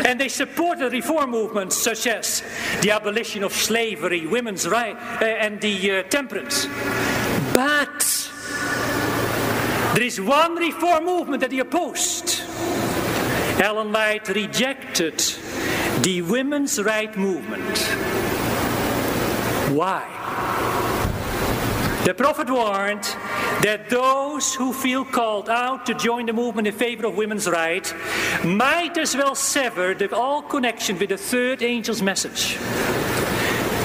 and they supported reform movements such as the abolition of slavery, women's rights, uh, and the uh, temperance. But there is one reform movement that he opposed. Ellen White rejected the women's right movement. Why? The prophet warned that those who feel called out to join the movement in favor of women's rights might as well sever the, all connection with the third angel's message.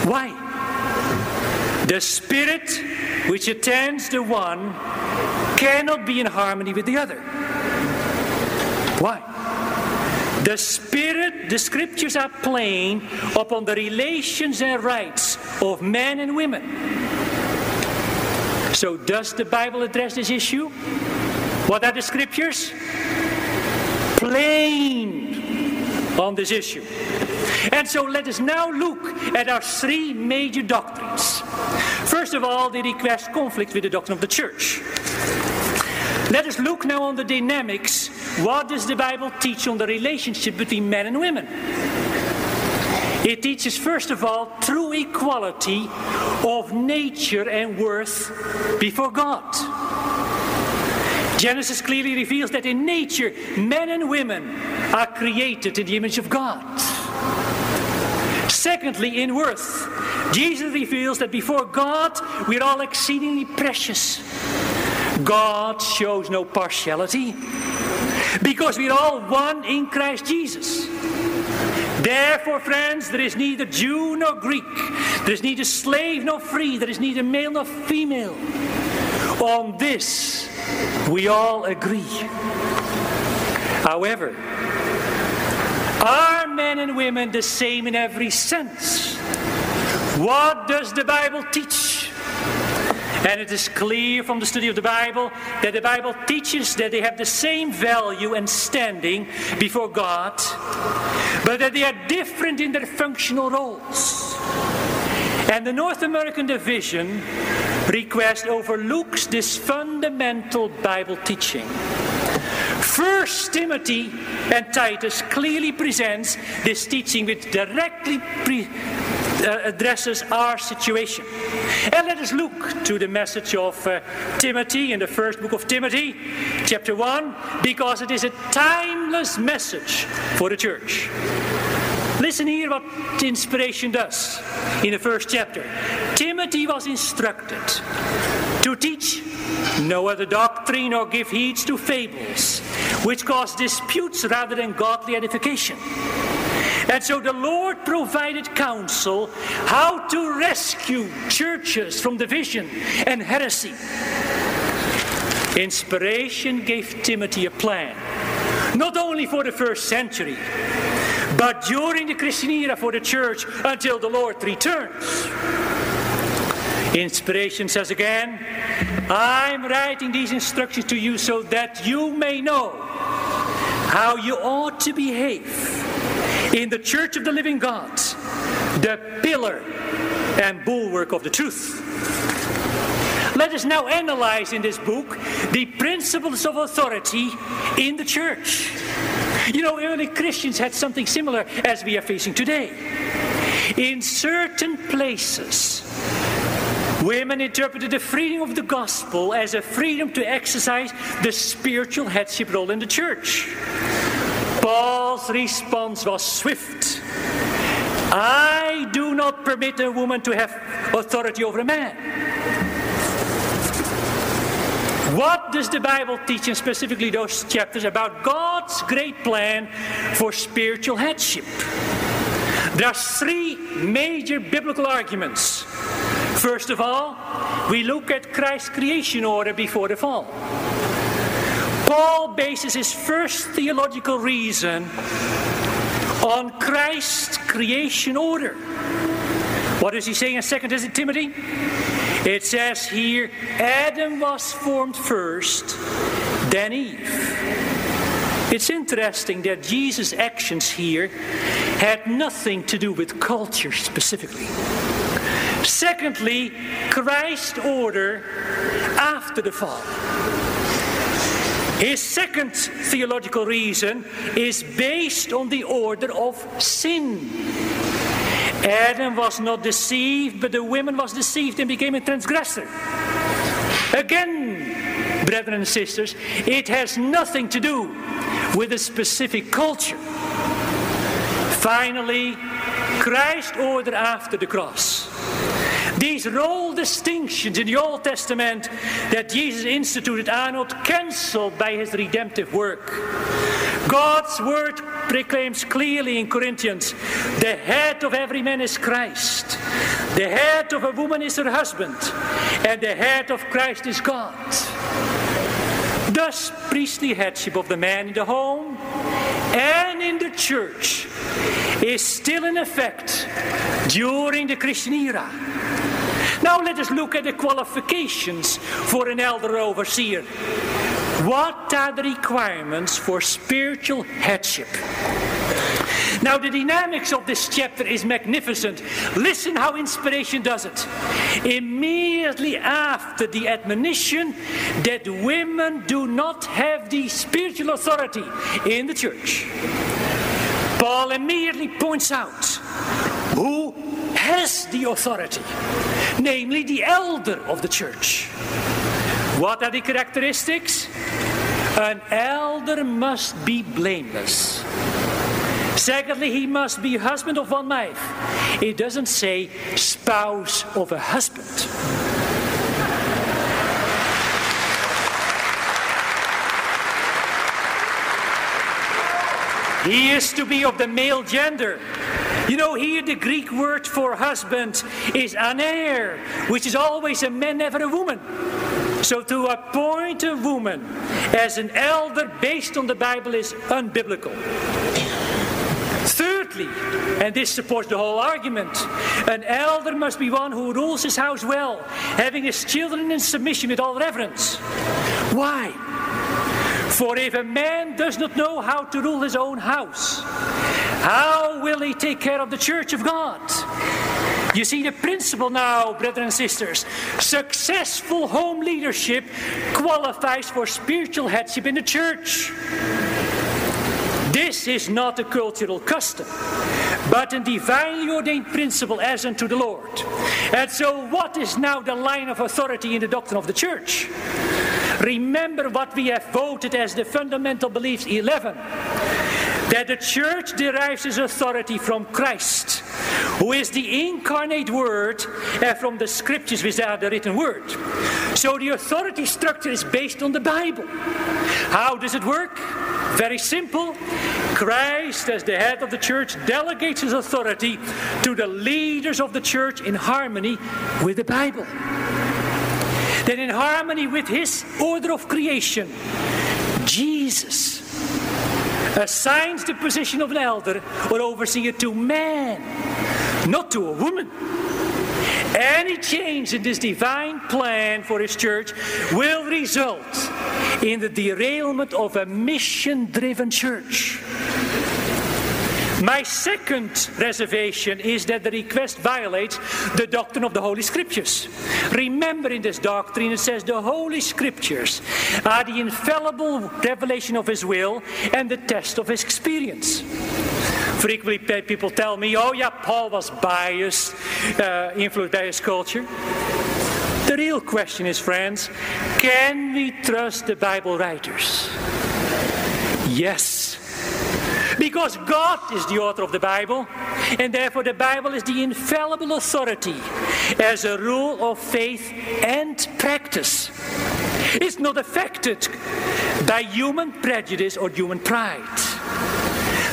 Why? The spirit which attends the one cannot be in harmony with the other. Why? The Spirit, the scriptures are plain upon the relations and rights of men and women. So, does the Bible address this issue? What are the scriptures? Plain on this issue. And so let us now look at our three major doctrines. First of all, the request conflict with the doctrine of the church. Let us look now on the dynamics. What does the Bible teach on the relationship between men and women? It teaches, first of all, true equality of nature and worth before God. Genesis clearly reveals that in nature, men and women are created in the image of God. Secondly, in worth, Jesus reveals that before God, we're all exceedingly precious. God shows no partiality because we're all one in Christ Jesus. Therefore, friends, there is neither Jew nor Greek, there is neither slave nor free, there is neither male nor female. On this, we all agree. However, are men and women the same in every sense? What does the Bible teach? And it is clear from the study of the Bible that the Bible teaches that they have the same value and standing before God, but that they are different in their functional roles. And the North American division request overlooks this fundamental Bible teaching. First Timothy and Titus clearly presents this teaching which directly pre- uh, addresses our situation. And let us look to the message of uh, Timothy in the first book of Timothy, chapter 1, because it is a timeless message for the church. Listen here what inspiration does in the first chapter. Timothy was instructed to teach no other doctrine or give heed to fables which cause disputes rather than godly edification. And so the Lord provided counsel how to rescue churches from division and heresy. Inspiration gave Timothy a plan, not only for the first century, but during the Christian era for the church until the Lord returns. Inspiration says again, I'm writing these instructions to you so that you may know how you ought to behave in the church of the living God, the pillar and bulwark of the truth. Let us now analyze in this book the principles of authority in the church. You know, early Christians had something similar as we are facing today. In certain places, women interpreted the freedom of the gospel as a freedom to exercise the spiritual headship role in the church. Response was swift. I do not permit a woman to have authority over a man. What does the Bible teach, and specifically those chapters, about God's great plan for spiritual headship? There are three major biblical arguments. First of all, we look at Christ's creation order before the fall. Paul bases his first theological reason on Christ's creation order. What does he say in 2 Timothy? It says here Adam was formed first, then Eve. It's interesting that Jesus' actions here had nothing to do with culture specifically. Secondly, Christ's order after the fall. His second theological reason is based on the order of sin. Adam was not deceived, but the woman was deceived and became a transgressor. Again, brethren and sisters, it has nothing to do with a specific culture. Finally, Christ's order after the cross. These role distinctions in the Old Testament that Jesus instituted are not cancelled by his redemptive work. God's word proclaims clearly in Corinthians the head of every man is Christ, the head of a woman is her husband, and the head of Christ is God. Thus, priestly headship of the man in the home and in the church is still in effect during the Christian era. Now let us look at the qualifications for an elder overseer. What are the requirements for spiritual headship? Now, the dynamics of this chapter is magnificent. Listen how inspiration does it. Immediately after the admonition that women do not have the spiritual authority in the church, Paul immediately points out who has the authority, namely the elder of the church. What are the characteristics? An elder must be blameless. Secondly, he must be husband of one wife. It doesn't say spouse of a husband. He is to be of the male gender. You know, here the Greek word for husband is aner, which is always a man, never a woman. So to appoint a woman as an elder based on the Bible is unbiblical. Thirdly, and this supports the whole argument, an elder must be one who rules his house well, having his children in submission with all reverence. Why? For if a man does not know how to rule his own house, how will he take care of the church of God? You see the principle now, brothers and sisters. Successful home leadership qualifies for spiritual headship in the church. This is not a cultural custom, but a divinely ordained principle as unto the Lord. And so, what is now the line of authority in the doctrine of the church? Remember what we have voted as the fundamental beliefs 11 that the church derives its authority from Christ, who is the incarnate word, and from the scriptures, which are the written word. So the authority structure is based on the Bible. How does it work? Very simple. Christ, as the head of the church, delegates his authority to the leaders of the church in harmony with the Bible. Then, in harmony with his order of creation, Jesus assigns the position of an elder or overseer to man, not to a woman. Any change in this divine plan for his church will result in the derailment of a mission driven church. My second reservation is that the request violates the doctrine of the Holy Scriptures. Remember, in this doctrine, it says the Holy Scriptures are the infallible revelation of His will and the test of His experience. Frequently, people tell me, oh, yeah, Paul was biased, uh, influenced by his culture. The real question is, friends, can we trust the Bible writers? Yes. Because God is the author of the Bible, and therefore the Bible is the infallible authority as a rule of faith and practice. It's not affected by human prejudice or human pride.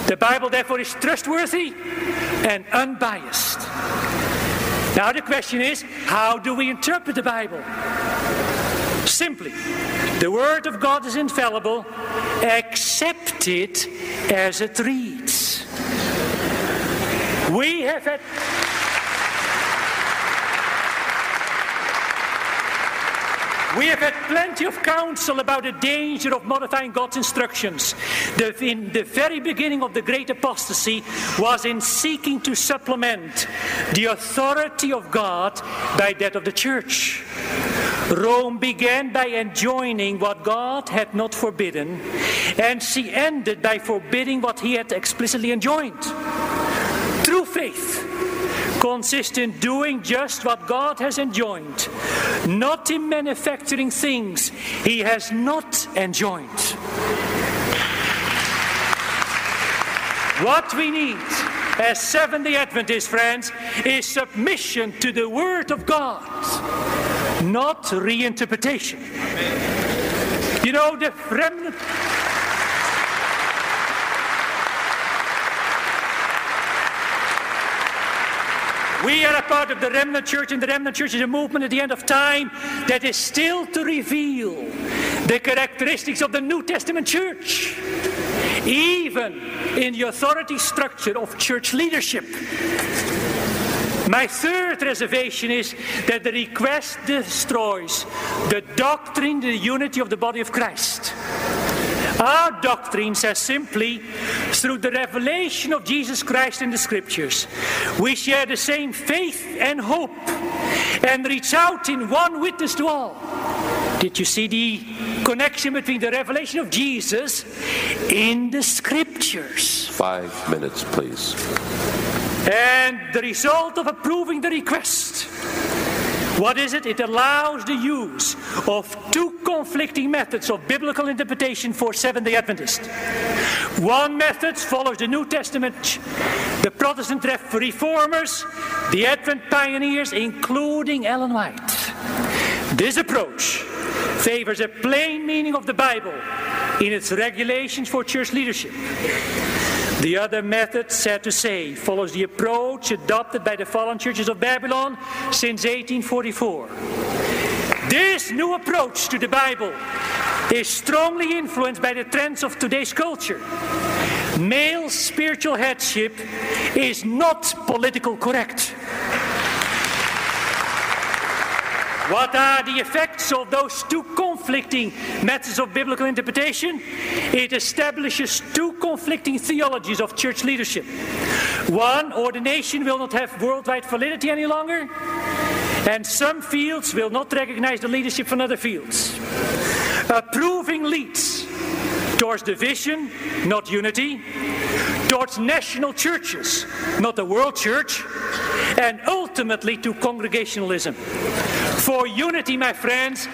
The Bible, therefore, is trustworthy and unbiased. Now, the question is how do we interpret the Bible? Simply, the Word of God is infallible, accept it as it reads. We have had. We have had plenty of counsel about the danger of modifying God's instructions. The, in the very beginning of the great apostasy was in seeking to supplement the authority of God by that of the church. Rome began by enjoining what God had not forbidden, and she ended by forbidding what he had explicitly enjoined. True faith consists in doing just what God has enjoined, not in manufacturing things he has not enjoined. What we need as Seventh day Adventists, friends, is submission to the Word of God not reinterpretation. You know, the remnant. We are a part of the remnant church, and the remnant church is a movement at the end of time that is still to reveal the characteristics of the New Testament church, even in the authority structure of church leadership. My third reservation is that the request destroys the doctrine, the unity of the body of Christ. Our doctrine says simply, through the revelation of Jesus Christ in the Scriptures, we share the same faith and hope and reach out in one witness to all. Did you see the connection between the revelation of Jesus in the Scriptures? Five minutes, please. And the result of approving the request, what is it? It allows the use of two conflicting methods of biblical interpretation for Seventh day Adventists. One method follows the New Testament, the Protestant reformers, the Advent pioneers, including Ellen White. This approach favors a plain meaning of the Bible in its regulations for church leadership. The other method, sad to say, follows the approach adopted by the fallen churches of Babylon since 1844. This new approach to the Bible is strongly influenced by the trends of today's culture. Male spiritual headship is not political correct. What are the effects of those two conflicting methods of biblical interpretation? It establishes two conflicting theologies of church leadership. One, ordination will not have worldwide validity any longer, and some fields will not recognize the leadership from other fields. Approving leads towards division, not unity, towards national churches, not the world church, and ultimately to congregationalism. For unity, my friends,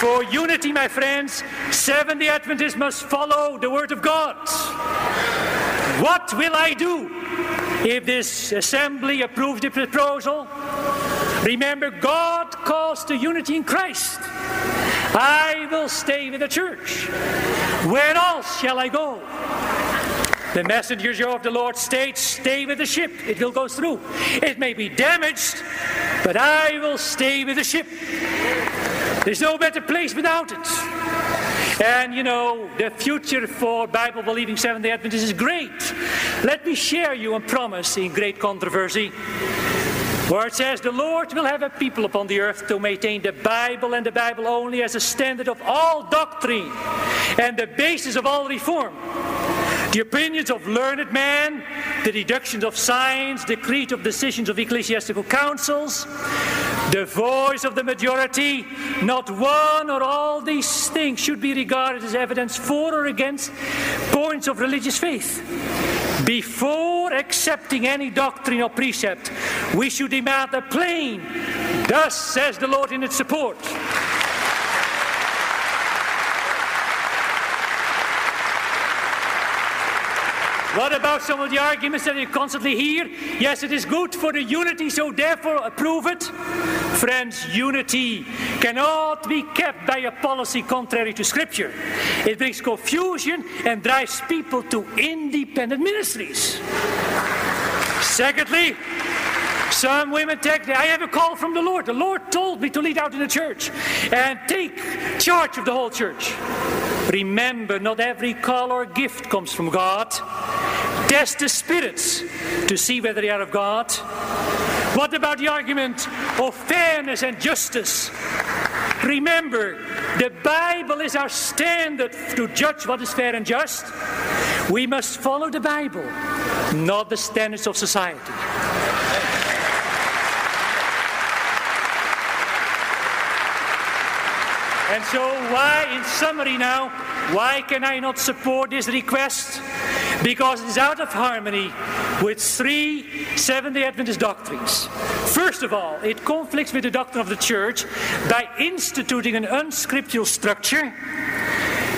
For unity, my friends, Seventh day Adventists must follow the Word of God. What will I do if this assembly approves the proposal? Remember, God calls to unity in Christ. I will stay with the church. Where else shall I go? The messenger of the Lord states, Stay with the ship, it will go through. It may be damaged, but I will stay with the ship. There's no better place without it. And you know, the future for Bible believing Seventh day Adventists is great. Let me share you a promise in great controversy. Where it says, The Lord will have a people upon the earth to maintain the Bible and the Bible only as a standard of all doctrine and the basis of all reform. The opinions of learned men, the deductions of science, the creed of decisions of ecclesiastical councils, the voice of the majority, not one or all these things should be regarded as evidence for or against points of religious faith. Before accepting any doctrine or precept, we should demand a plain, thus says the Lord in its support. What about some of the arguments that you constantly hear? Yes, it is good for the unity, so therefore approve it. Friends, unity cannot be kept by a policy contrary to Scripture. It brings confusion and drives people to independent ministries. Secondly, some women take, I have a call from the Lord. The Lord told me to lead out in the church and take charge of the whole church. Remember, not every call or gift comes from God. Test the spirits to see whether they are of God. What about the argument of fairness and justice? Remember, the Bible is our standard to judge what is fair and just. We must follow the Bible, not the standards of society. And so, why, in summary now, why can I not support this request? Because it is out of harmony with three Seventh day Adventist doctrines. First of all, it conflicts with the doctrine of the church by instituting an unscriptural structure.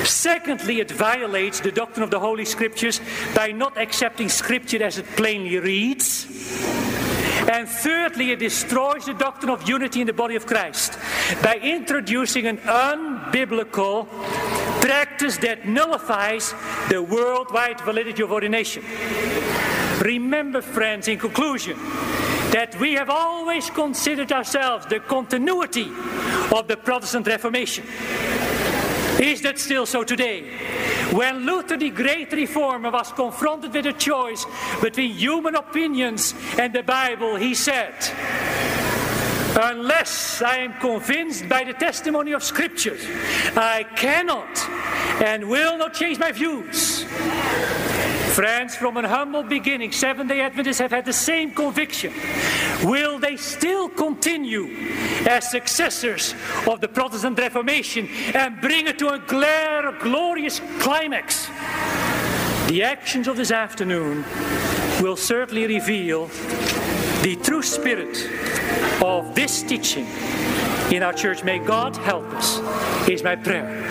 Secondly, it violates the doctrine of the Holy Scriptures by not accepting Scripture as it plainly reads. And thirdly, it destroys the doctrine of unity in the body of Christ by introducing an unbiblical practice that nullifies the worldwide validity of ordination. Remember, friends, in conclusion, that we have always considered ourselves the continuity of the Protestant Reformation. Is that still so today? When Luther, the great reformer, was confronted with a choice between human opinions and the Bible, he said, Unless I am convinced by the testimony of Scripture, I cannot and will not change my views. Friends, from a humble beginning, Seventh day Adventists have had the same conviction. Will they still continue as successors of the Protestant Reformation and bring it to a glare, glorious climax? The actions of this afternoon will certainly reveal the true spirit of this teaching in our church. May God help us, is my prayer.